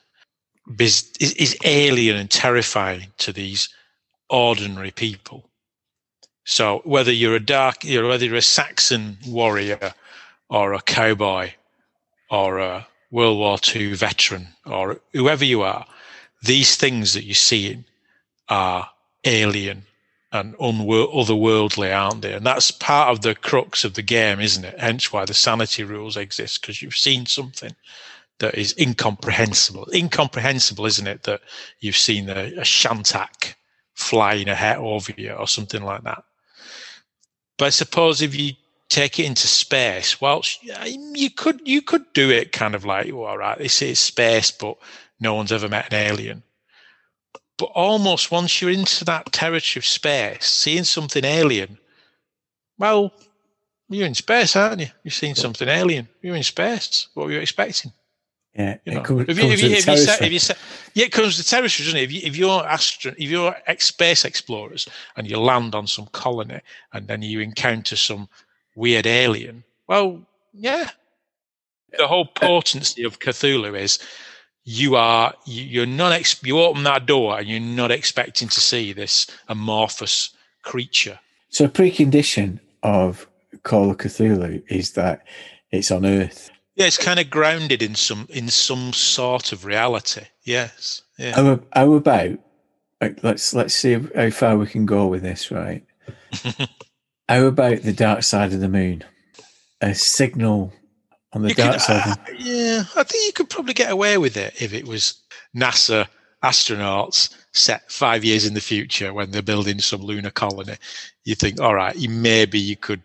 is, is alien and terrifying to these ordinary people. So whether you're a dark, you know, whether you're a Saxon warrior or a cowboy or a World War II veteran or whoever you are, these things that you're seeing are alien and unwor- otherworldly, aren't they? And that's part of the crux of the game, isn't it? Hence why the sanity rules exist, because you've seen something that is incomprehensible. Incomprehensible, isn't it? That you've seen a, a shantak flying ahead over you or something like that. But I suppose if you take it into space, well, you could you could do it kind of like, well, all right, this is space, but no one's ever met an alien. But almost once you're into that territory of space, seeing something alien, well, you're in space, aren't you? You've seen something alien. You're in space. What were you expecting? Yeah, You it know, comes, if you, if you, if you say, if you say, yeah, it comes to territory, doesn't it? If, you, if you're astro, if you're space explorers and you land on some colony and then you encounter some weird alien, well, yeah, The whole potency of Cthulhu is you are you, you're not you open that door and you're not expecting to see this amorphous creature. So a precondition of Call of Cthulhu is that it's on Earth. Yeah, it's kind of grounded in some in some sort of reality. Yes. Yeah. How, how about like, let's let's see how far we can go with this, right? how about the dark side of the moon? A signal on the You dark could- side. of- uh, yeah, I think you could probably get away with it if it was NASA astronauts set five years in the future when they're building some lunar colony. You think, all right, you, maybe you could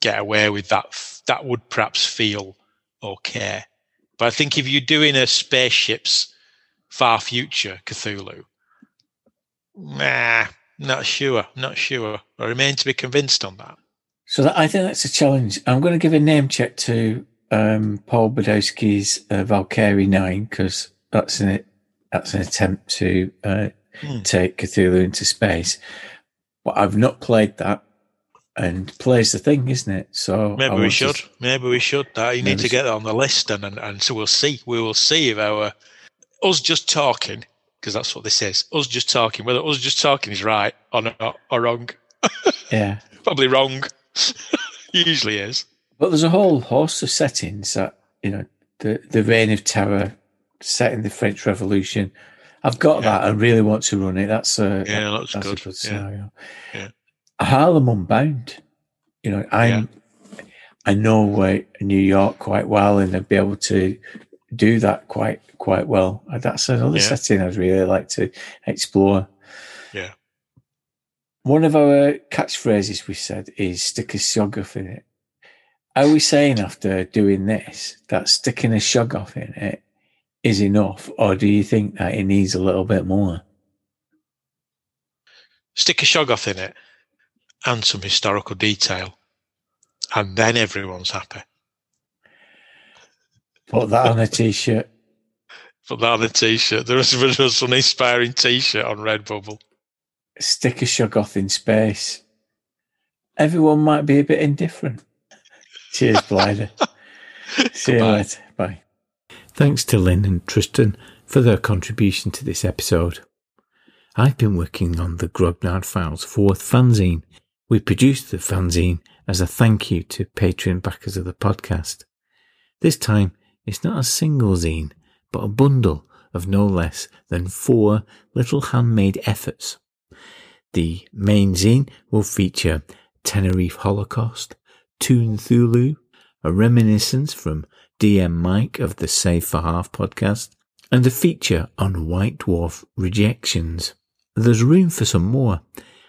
get away with that. That would perhaps feel okay. But I think if you're doing a spaceship's far future Cthulhu, nah, not sure, not sure. I remain to be convinced on that. So that, I think that's a challenge. I'm going to give a name check to um, Paul Badowski's uh, Valkyrie Nine because that's an that's an attempt to uh, Hmm. take Cthulhu into space. But I've not played that, and play's the thing, isn't it? So Maybe we want to- should. Maybe we should. Uh, you need to get that on the list, and, and and so we'll see. We will see if our us just talking, because that's what this is. Us just talking. Whether us just talking is right or not or wrong. yeah. Probably wrong. Usually is. But there's a whole host of settings that you know the the Reign of Terror, set in the French Revolution. I've got that. I really want to run it. That's a Yeah, that's that's good. a good Yeah. scenario. Yeah. Harlem Unbound. You know, I'm I know New York quite well, and I'd be able to do that quite quite well. Uh, that's another Yeah. setting I'd really like to explore. Yeah. One of our catchphrases we said is stick a shoggoth in it. Are we saying after doing this that sticking a shoggoth in it is enough, or do you think that it needs a little bit more? Stick a shoggoth in it, and some historical detail, and then everyone's happy. Put that on a t-shirt. Put that on a t-shirt. There was there an inspiring t-shirt on Redbubble. Stick a shoggoth in space. Everyone might be a bit indifferent. Cheers, Blinder. See you later. Bye. Thanks to Lynne and Tristan for their contribution to this episode. I've been working on the Grognard Files fourth fanzine. We produced the fanzine as a thank you to Patreon backers of the podcast. This time, it's not a single zine, but a bundle of no less than four little handmade efforts. The main zine will feature Tenerife Holocaust, Toon Cthulhu, a reminiscence from DM Mike of the Save for Half podcast, and a feature on White Dwarf rejections. There's room for some more.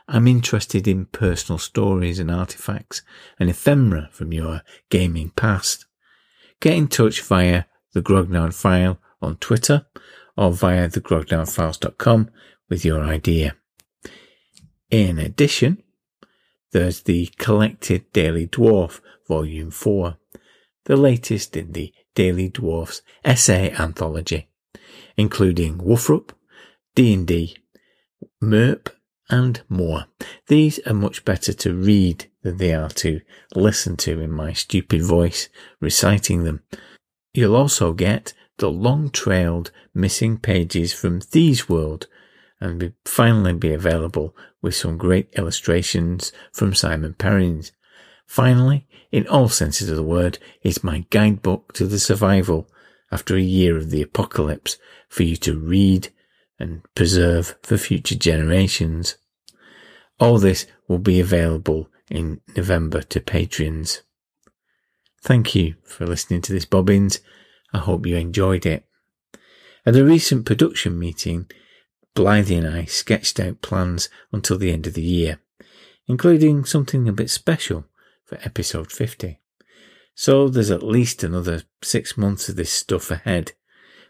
I'm interested in personal stories and artifacts and ephemera from your gaming past. Get in touch via the Grognard File on Twitter or via thegrognardfiles.com with your idea. In addition, there's the Collected Daily Dwarf Volume 4, the latest in the Daily Dwarfs essay anthology, including WFRP, D&D, MERP, and more. These are much better to read than they are to listen to in my stupid voice reciting them. You'll also get the long-trailed missing pages from Thieves World and be finally be available with some great illustrations from Simon Perrins. Finally, in all senses of the word, is my guidebook to the survival after a year of the apocalypse for you to read and preserve for future generations. All this will be available in November to patrons. Thank you for listening to this Bobbins. I hope you enjoyed it. At a recent production meeting, Blythe and I sketched out plans until the end of the year, including something a bit special for episode 50. So there's at least another six months of this stuff ahead.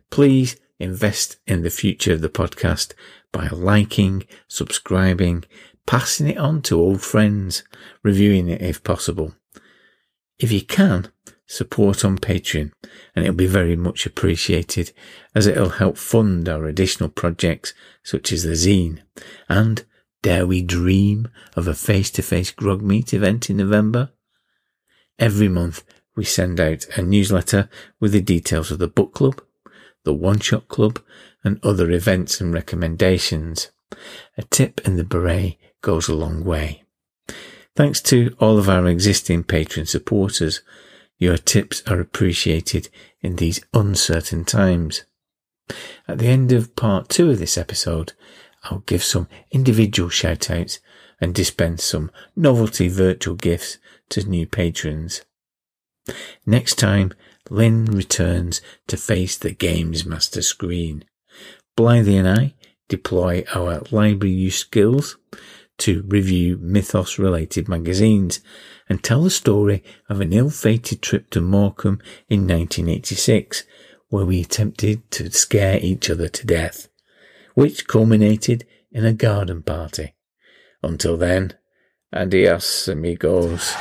Please invest in the future of the podcast by liking, subscribing, passing it on to old friends, reviewing it if possible. If you can, support on Patreon and it'll be very much appreciated as it'll help fund our additional projects such as the zine and dare we dream of a face-to-face grog meet event in November? Every month we send out a newsletter with the details of the book club, the one shot club, and other events and recommendations. A tip in the beret goes a long way. Thanks to all of our existing patron supporters. Your tips are appreciated in these uncertain times. At the end of part two of this episode, I'll give some individual shout outs and dispense some novelty virtual gifts to new patrons. Next time, Lynne returns to face the game's master screen. Blythe and I deploy our library use skills to review mythos related magazines and tell the story of an ill-fated trip to Morecambe in 1986 where we attempted to scare each other to death, which culminated in a garden party. Until then, adios amigos.